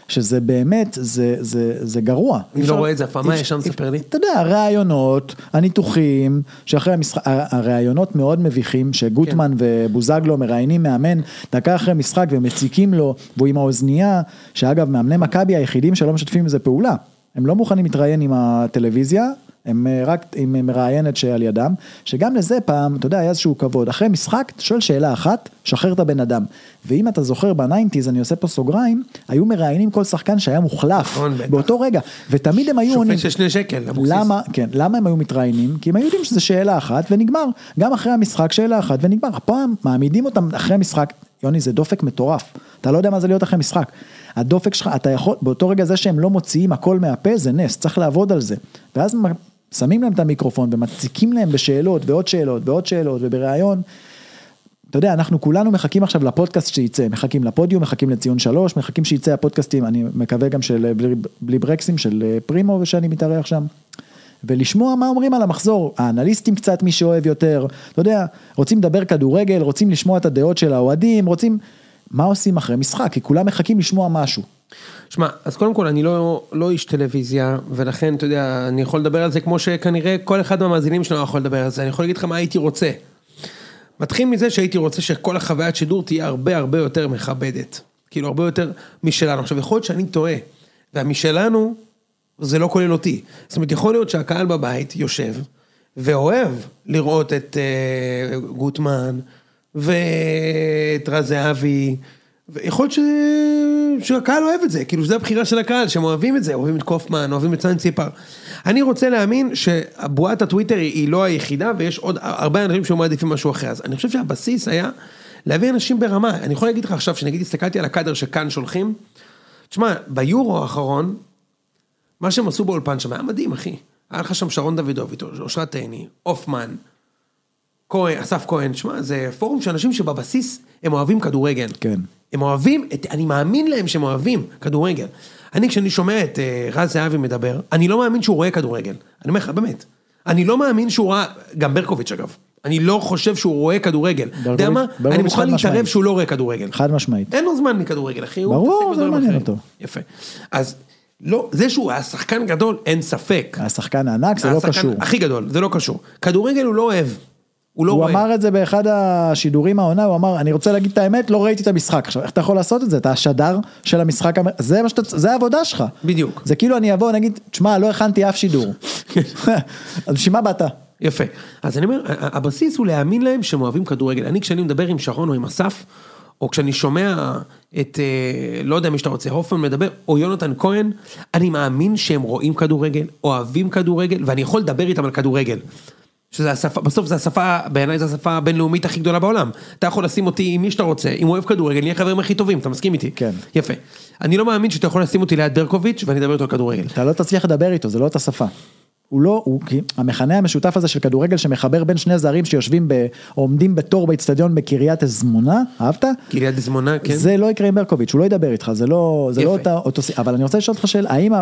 שזה באמת, זה, זה, זה גרוע. אני לא רואה את זה אף פעם, מה יש שם? ספר לי. אתה יודע, הראיונות, הניתוחים, שאחרי המשחק, הראיונות מאוד מביכים, שגוטמן כן. ובוזגלו מראיינים מאמן דקה אחרי משחק ומציקים לו, והוא עם האוזנייה, שאגב, מאמני מכבי היחידים שלא משתפים בזה פעולה. הם לא מוכנים להתראיין עם הטלוויזיה, הם אה, רק עם מראיינת שעל ידם, שגם לזה פעם, אתה יודע, היה איזשהו כבוד. אחרי משחק, אתה שואל שאלה אחת, שחרר את הבן אדם. ואם אתה זוכר בניינטיז, אני עושה פה סוגריים, היו מראיינים כל שחקן שהיה מוחלף, נכון. באותו רגע, ותמיד הם היו עונים. שופט של שני שקל. למה, כן, למה הם היו מתראיינים? כי הם היו יודעים שזה שאלה אחת ונגמר. גם אחרי המשחק שאלה אחת ונגמר. הפעם מעמידים אותם אחרי המשחק, יוני זה דופק מטורף. אתה לא יודע מה זה להיות אחרי משחק. הדופק שלך, אתה יכול, באותו רגע זה שהם לא מוציאים הכל מהפה זה נס, צריך לעבוד על זה. ואז שמים להם את המיקרופון ומציקים להם בשאלות ועוד שאלות ועוד שאלות ובריאיון. אתה יודע, אנחנו כולנו מחכים עכשיו לפודקאסט שייצא, מחכים לפודיום, מחכים לציון שלוש, מחכים שייצא הפודקאסטים, אני מקווה גם של אה, בלי, בלי ברקסים, של אה, פרימו ושאני מתארח שם. ולשמוע מה אומרים על המחזור, האנליסטים קצת, מי שאוהב יותר, אתה יודע, רוצים לדבר כדורגל, רוצים לשמוע את הדעות של האוהדים, רוצים, מה עושים אחרי משחק, כי כולם מחכים לשמוע משהו. שמע, אז קודם כל אני לא, לא איש טלוויזיה, ולכן אתה יודע, אני יכול לדבר על זה כמו שכנראה כל אחד מהמאזינים שלנו יכול לדבר על זה, אני יכול להגיד לך מה הייתי רוצה. מתחיל מזה שהייתי רוצה שכל החוויית שידור תהיה הרבה הרבה יותר מכבדת. כאילו הרבה יותר משלנו. עכשיו יכול להיות שאני טועה, והמשלנו זה לא כולל אותי. זאת אומרת יכול להיות שהקהל בבית יושב ואוהב לראות את אה, גוטמן ואת רז זהבי. ויכול להיות ש... שהקהל אוהב את זה, כאילו שזו הבחירה של הקהל, שהם אוהבים את זה, אוהבים את קופמן, אוהבים את סן ציפר. אני רוצה להאמין שבועת הטוויטר היא, לא היחידה, ויש עוד הרבה אנשים שמעדיפים משהו אחר. אז אני חושב שהבסיס היה להביא אנשים ברמה. אני יכול להגיד לך עכשיו, שנגיד הסתכלתי על הקאדר שכאן שולחים, תשמע, ביורו האחרון, מה שהם עשו באולפן שם היה מדהים, אחי. היה לך שם שרון דוידוביץ', אושרת עיני, הופמן, כהן, אסף כהן, שמע, זה פורום של אנשים שבבסיס הם אוהבים כדורגל. כן. הם אוהבים, את, אני מאמין להם שהם אוהבים כדורגל. אני, כשאני שומע את uh, רז זהבי מדבר, אני לא מאמין שהוא רואה כדורגל. אני אומר לך, באמת. אני לא מאמין שהוא ראה, גם ברקוביץ' אגב. אני לא חושב שהוא רואה כדורגל. אתה יודע מה? אני מוכן להתערב. שהוא לא רואה כדורגל. חד משמעית. אין לו זמן מכדורגל, אחי. ברור, זה לא מעניין. אותו. יפה. אז, לא, זה שהוא היה שחקן גדול, אין ספק. השחקן הענק זה לא קשור. הכי גדול, זה לא קשור. כדורגל הוא לא אוהב. הוא לא הוא רואה. אמר את זה באחד השידורים העונה, הוא אמר, אני רוצה להגיד את האמת, לא ראיתי את המשחק. עכשיו, איך אתה יכול לעשות את זה? אתה השדר של המשחק, המ- זה מה שאתה, זה העבודה שלך. בדיוק. זה כאילו אני אבוא, נגיד, תשמע, לא הכנתי אף שידור. אז בשביל מה באת? יפה. אז אני אומר, הבסיס הוא להאמין להם שהם אוהבים כדורגל. אני כשאני מדבר עם שרון או עם אסף, או כשאני שומע את, אה, לא יודע מי שאתה רוצה, הופמן מדבר, או יונתן כהן, אני מאמין שהם רואים כדורגל, אוהבים כדורגל, ואני יכול לדבר איתם על כדורגל. שזה השפה, בסוף זה השפה, בעיניי זו השפה הבינלאומית הכי גדולה בעולם. אתה יכול לשים אותי עם מי שאתה רוצה, אם הוא אוהב כדורגל, נהיה חברים הכי טובים, אתה מסכים איתי? כן. יפה. אני לא מאמין שאתה יכול לשים אותי ליד ברקוביץ' ואני אדבר איתו על כדורגל. אתה לא תצליח לדבר איתו, זה לא אותה שפה. הוא לא, הוא, כי המכנה המשותף הזה של כדורגל שמחבר בין שני זרים שיושבים ב, עומדים בתור באצטדיון בקריית זמונה, אהבת? קריית זמונה, כן. זה לא יקרה עם ברקוביץ', הוא לא ידבר איתך, זה לא, זה לא יפה. אותה, אותו, אבל אני רוצה לשאול אותך שאלה, האם,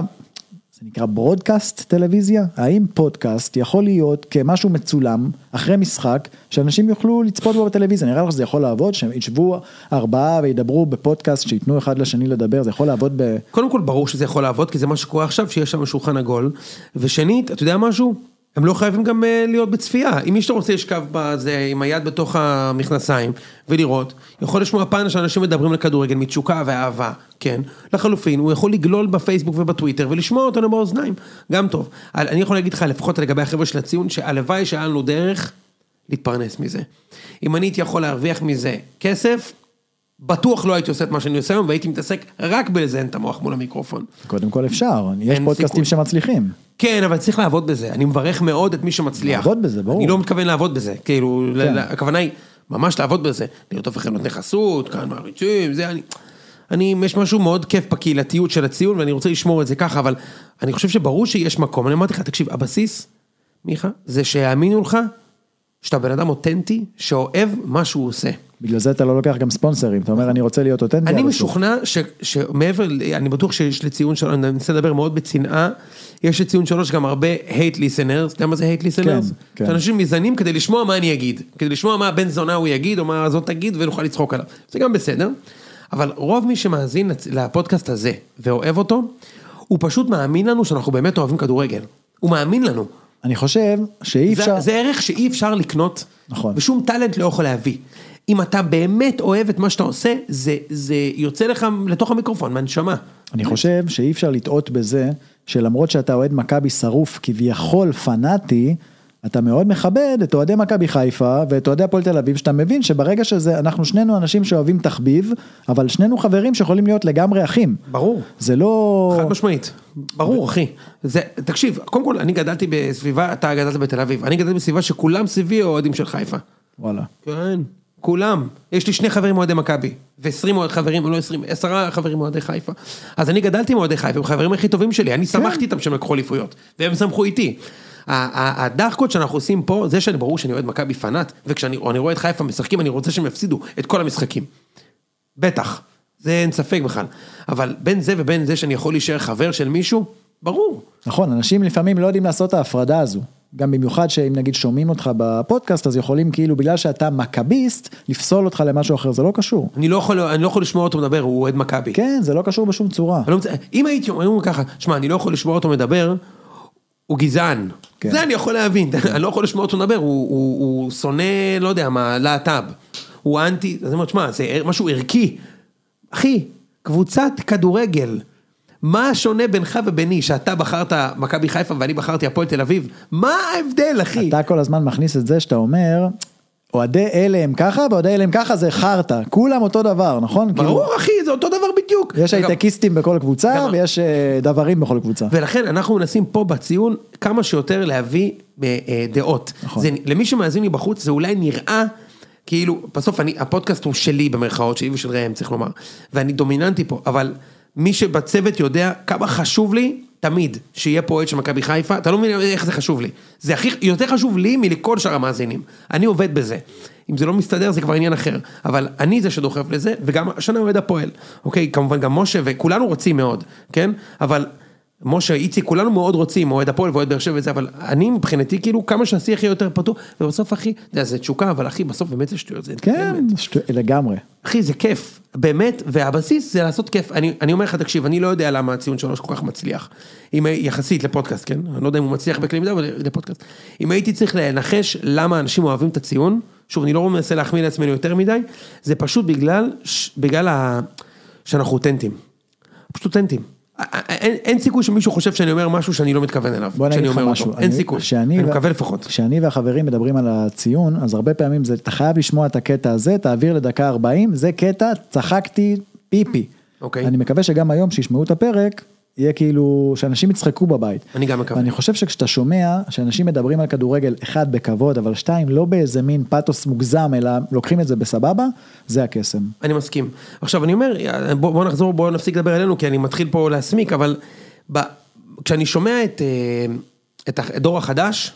זה נקרא ברודקאסט טלוויזיה? האם פודקאסט יכול להיות כמשהו מצולם אחרי משחק שאנשים יוכלו לצפות בו בטלוויזיה? נראה לך שזה יכול לעבוד? שהם ישבו ארבעה וידברו בפודקאסט, שייתנו אחד לשני לדבר, זה יכול לעבוד ב... קודם כל ברור שזה יכול לעבוד, כי זה מה שקורה עכשיו, שיש שם שולחן עגול. ושנית, אתה יודע משהו? הם לא חייבים גם אה, להיות בצפייה. אם מי שאתה רוצה לשכב בזה, עם היד בתוך המכנסיים, ולראות, יכול לשמוע פאנל שאנשים מדברים על כדורגל מתשוקה ואהבה, כן. לחלופין, הוא יכול לגלול בפייסבוק ובטוויטר ולשמוע אותנו באוזניים, גם טוב. אני יכול להגיד לך, לפחות לגבי החבר'ה של הציון, שהלוואי שהיה לנו דרך להתפרנס מזה. אם אני הייתי יכול להרוויח מזה כסף, בטוח לא הייתי עושה את מה שאני עושה היום, והייתי מתעסק רק בלזיין את המוח מול המיקרופון. קודם כל אפשר, יש פודקאסטים. שמצליחים. כן, אבל צריך לעבוד בזה, אני מברך מאוד את מי שמצליח. לעבוד בזה, ברור. אני לא מתכוון לעבוד בזה, כאילו, כן. הכוונה היא ממש לעבוד בזה, לרדוף אחרי נותני חסות, כאן מעריצים, זה, אני, אני, יש משהו מאוד כיף בקהילתיות של הציון, ואני רוצה לשמור את זה ככה, אבל אני חושב שברור שיש מקום, אני אמרתי לך, תקשיב, הבסיס, מיכה, זה שיאמינו לך, שאתה בן אדם אותנטי, שאוהב מה שהוא עושה. בגלל זה אתה לא לוקח גם ספונסרים, אתה אומר אני רוצה להיות אותנטי. אני עד הסוף." משוכנע שמעבר, אני בטוח שיש לציון שלוש, אני מנסה לדבר מאוד בצנעה, יש לציון שלוש גם הרבה hate listeners, אתה יודע מה זה hate listeners? כן, כן. שאנשים מזנים כדי לשמוע מה אני אגיד, כדי לשמוע מה הבן זונה הוא יגיד, או מה זאת תגיד, ונוכל לצחוק עליו, זה גם בסדר, אבל רוב מי שמאזין לפודקאסט הזה, ואוהב אותו, הוא פשוט מאמין לנו שאנחנו באמת אוהבים כדורגל, הוא מאמין לנו. אני חושב שאי זה, אפשר, זה ערך שאי אפשר לקנות, נכון. ושום טאלנט לא יכול להביא. אם אתה באמת אוהב את מה שאתה עושה, זה, זה יוצא לך לתוך המיקרופון, מהנשמה. אני חושב שאי אפשר לטעות בזה, שלמרות שאתה אוהד מכבי שרוף כביכול פנאטי, אתה מאוד מכבד את אוהדי מכבי חיפה ואת אוהדי הפועל תל אביב, שאתה מבין שברגע שזה, אנחנו שנינו אנשים שאוהבים תחביב, אבל שנינו חברים שיכולים להיות לגמרי אחים. ברור. זה לא... חד משמעית, ברור אחי, זה, תקשיב, קודם כל אני גדלתי בסביבה, אתה גדלת בתל אביב, אני גדלתי בסביבה שכולם סביבי אוהדים של חיפה. וואלה. כן. כולם, יש לי שני חברים אוהדי מכבי, ועשרים אוהד חברים, לא עשרים, עשרה חברים אוהדי חיפה. אז אני גדלתי עם אוהדי חיפה, הם החברים הכי טובים שלי, אני שמחתי איתם שהם לקחו אליפויות, והם שמחו איתי. הדחקות שאנחנו עושים פה, זה שאני ברור שאני אוהד מכבי פנאט, וכשאני רואה את חיפה משחקים, אני רוצה שהם יפסידו את כל המשחקים. בטח, זה אין ספק בכלל. אבל בין זה ובין זה שאני יכול להישאר חבר של מישהו, ברור. נכון, אנשים לפעמים לא יודעים לעשות את ההפרדה הזו. גם במיוחד שאם נגיד שומעים אותך בפודקאסט, אז יכולים כאילו בגלל שאתה מכביסט, לפסול אותך למשהו אחר, זה לא קשור. אני לא יכול, אני לא יכול לשמוע אותו מדבר, הוא אוהד מכבי. כן, זה לא קשור בשום צורה. לא מצ... אם הייתי אומר ככה, שמע, אני לא יכול לשמוע אותו מדבר, הוא גזען. כן. זה אני יכול להבין, אני לא יכול לשמוע אותו מדבר, הוא, הוא, הוא שונא, לא יודע מה, להט"ב. הוא אנטי, אז אני אומר, שמע, זה משהו ערכי. אחי, קבוצת כדורגל. מה השונה בינך וביני, שאתה בחרת מכבי חיפה ואני בחרתי הפועל תל אביב? מה ההבדל, אחי? אתה כל הזמן מכניס את זה שאתה אומר, אוהדי אלה הם ככה ואוהדי אלה הם ככה זה חרטא, כולם אותו דבר, נכון? כאילו, ברור, אחי, זה אותו דבר בדיוק. יש הייטקיסטים בכל קבוצה גם- ויש אה, דברים בכל קבוצה. ולכן אנחנו מנסים פה בציון כמה שיותר להביא אה, אה, דעות. נכון. זה, למי שמאזין לי בחוץ זה אולי נראה כאילו, בסוף אני, הפודקאסט הוא שלי במרכאות, שלי ושל ראם צריך לומר, ואני דומיננטי פה, אבל מי שבצוות יודע כמה חשוב לי תמיד שיהיה פה אוהד של מכבי חיפה, אתה לא מבין איך זה חשוב לי. זה הכי, יותר חשוב לי מלכל שאר המאזינים. אני עובד בזה. אם זה לא מסתדר זה כבר עניין אחר, אבל אני זה שדוחף לזה, וגם השנה אוהד הפועל. אוקיי, כמובן גם משה, וכולנו רוצים מאוד, כן? אבל משה, איציק, כולנו מאוד רוצים, אוהד הפועל ואוהד באר שבע וזה, אבל אני מבחינתי כאילו כמה שהשיח יהיה יותר פתוח, ובסוף אחי, אתה יודע, זה תשוקה, אבל אחי, בסוף באמת זה שטויות, זה כן, באמת. שטו- לגמרי. אחי, זה כיף, באמת, והבסיס זה לעשות כיף. אני, אני אומר לך, תקשיב, אני לא יודע למה הציון שלוש כל כך מצליח. אם, יחסית לפודקאסט, כן? אני לא יודע אם הוא מצליח בקנה מידה, אבל לפודקאסט. אם הייתי צריך לנחש למה אנשים אוהבים את הציון, שוב, אני לא מנסה להחמיא לעצמנו יותר מדי, זה פשוט בגלל, בגלל ה... שאנחנו אותנטיים. פשוט אותנטיים. אין, סיכוי שמישהו חושב שאני אומר משהו שאני לא מתכוון אליו. בוא אגיד לך משהו. אין סיכוי. אני מקווה לפחות. כשאני והחברים מדברים על הציון, אז הרבה פעמים זה, אתה חייב לשמוע את הקטע הזה, תעביר לדקה 40, זה קטע, צחקתי פיפי. אוקיי. אני מקווה שגם היום, כשישמעו את הפרק, יהיה כאילו, שאנשים יצחקו בבית. אני גם מקווה. ואני חושב שכשאתה שומע שאנשים מדברים על כדורגל, אחד, בכבוד, אבל שתיים, לא באיזה מין פאתוס מוגזם, אלא לוקחים את זה בסבבה, זה הקסם. אני מסכים. עכשיו אני אומר, בוא, בוא נחזור, בוא נפסיק לדבר עלינו, כי אני מתחיל פה להסמיק, אבל ב, כשאני שומע את, אה, את הדור החדש,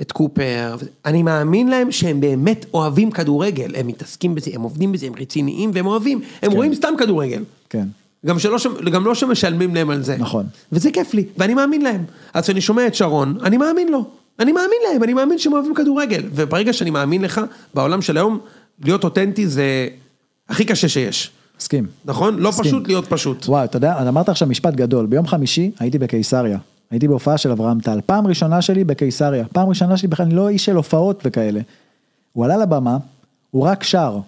את קופר, אני מאמין להם שהם באמת אוהבים כדורגל, הם מתעסקים בזה, הם עובדים בזה, הם רציניים והם אוהבים, הם רואים סתם כדורגל. כן. גם, שלא, גם לא שמשלמים להם על זה. נכון. וזה כיף לי, ואני מאמין להם. אז כשאני שומע את שרון, אני מאמין לו. אני מאמין להם, אני מאמין שהם אוהבים כדורגל. וברגע שאני מאמין לך, בעולם של היום, להיות אותנטי זה הכי קשה שיש. מסכים. נכון? לא מסכים. פשוט להיות פשוט. וואי, אתה יודע, אמרת עכשיו משפט גדול, ביום חמישי הייתי בקיסריה, הייתי בהופעה של אברהם טל, פעם ראשונה שלי בקיסריה, פעם ראשונה שלי בכלל, אני לא איש של הופעות וכאלה. הוא עלה לבמה, הוא רק שר.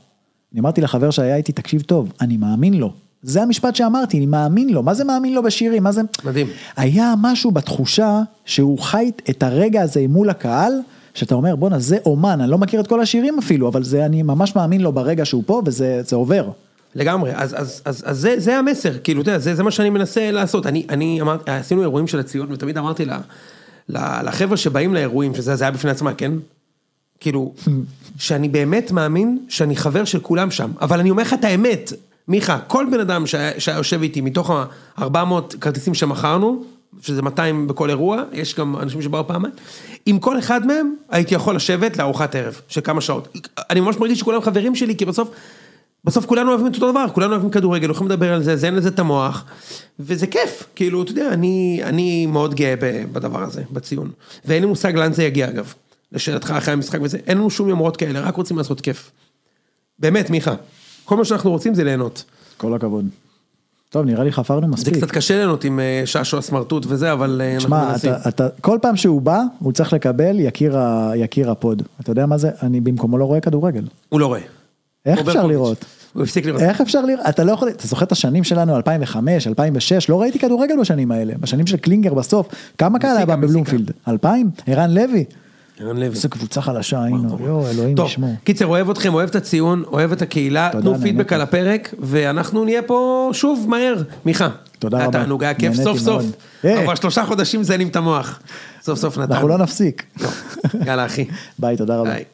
אני אמרתי לחבר שהיה איתי, תקשיב טוב, אני מאמין לו. זה המשפט שאמרתי, אני מאמין לו, מה זה מאמין לו בשירים, מה זה... מדהים. היה משהו בתחושה שהוא חי את הרגע הזה מול הקהל, שאתה אומר בואנה זה אומן, אני לא מכיר את כל השירים אפילו, אבל זה אני ממש מאמין לו ברגע שהוא פה וזה זה עובר. לגמרי, אז, אז, אז, אז זה, זה המסר, כאילו, אתה יודע, זה, זה מה שאני מנסה לעשות. אני, אני אמרתי, עשינו אירועים של הציון, ותמיד אמרתי לה, לחבר'ה שבאים לאירועים, שזה זה היה בפני עצמה, כן? כאילו, שאני באמת מאמין שאני חבר של כולם שם, אבל אני אומר לך את האמת, מיכה, כל בן אדם שהיה, יושב איתי מתוך ה-400 כרטיסים שמכרנו, שזה 200 בכל אירוע, יש גם אנשים שבאו פעמיים, עם כל אחד מהם הייתי יכול לשבת לארוחת ערב של כמה שעות. אני ממש מרגיש שכולם חברים שלי, כי בסוף, בסוף כולנו אוהבים את אותו דבר, כולנו אוהבים כדורגל, יכולים לדבר על זה, זה אין לזה את המוח, וזה כיף, כאילו, אתה יודע, אני, אני מאוד גאה בדבר הזה, בציון. ואין לי מושג לאן זה יגיע אגב, לשאלתך אחרי המשחק וזה, אין לנו שום יומרות כאלה, רק רוצים לעשות כיף. באמת, מיכה, כל מה שאנחנו רוצים זה ליהנות. כל הכבוד. טוב, נראה לי חפרנו זה מספיק. קצת קשה ליהנות עם אה, ששו הסמרטוט וזה, אבל אה, אנחנו שמע, מנסים. אתה, כל פעם שהוא בא, הוא צריך לקבל יקיר, ה, יקיר הפוד. אתה יודע מה זה? אני במקומו לא רואה כדורגל. הוא לא רואה. איך אפשר ברקוביץ'. לראות? הוא הפסיק לראות. איך אפשר לראות? אתה לא יכול, אתה זוכר את השנים שלנו, 2005, 2006, לא ראיתי כדורגל בשנים האלה. בשנים של קלינגר בסוף, כמה קהל היה בבלומפילד? 2000? ערן לוי? ערן לוי. איזה קבוצה חלשה היינו, יואו, אלוהים טוב, ישמור. קיצר, אוהב אתכם, אוהב את הציון, אוהב את הקהילה, תנו. פידבק על הפרק, ואנחנו נהיה פה שוב מהר. מיכה. תודה היה רבה. תענוג, היה כיף סוף סוף. מאוד. אה. כבר שלושה חודשים זיינים את המוח. סוף סוף נתנו. אנחנו לא נפסיק. יאללה אחי. ביי, תודה רבה.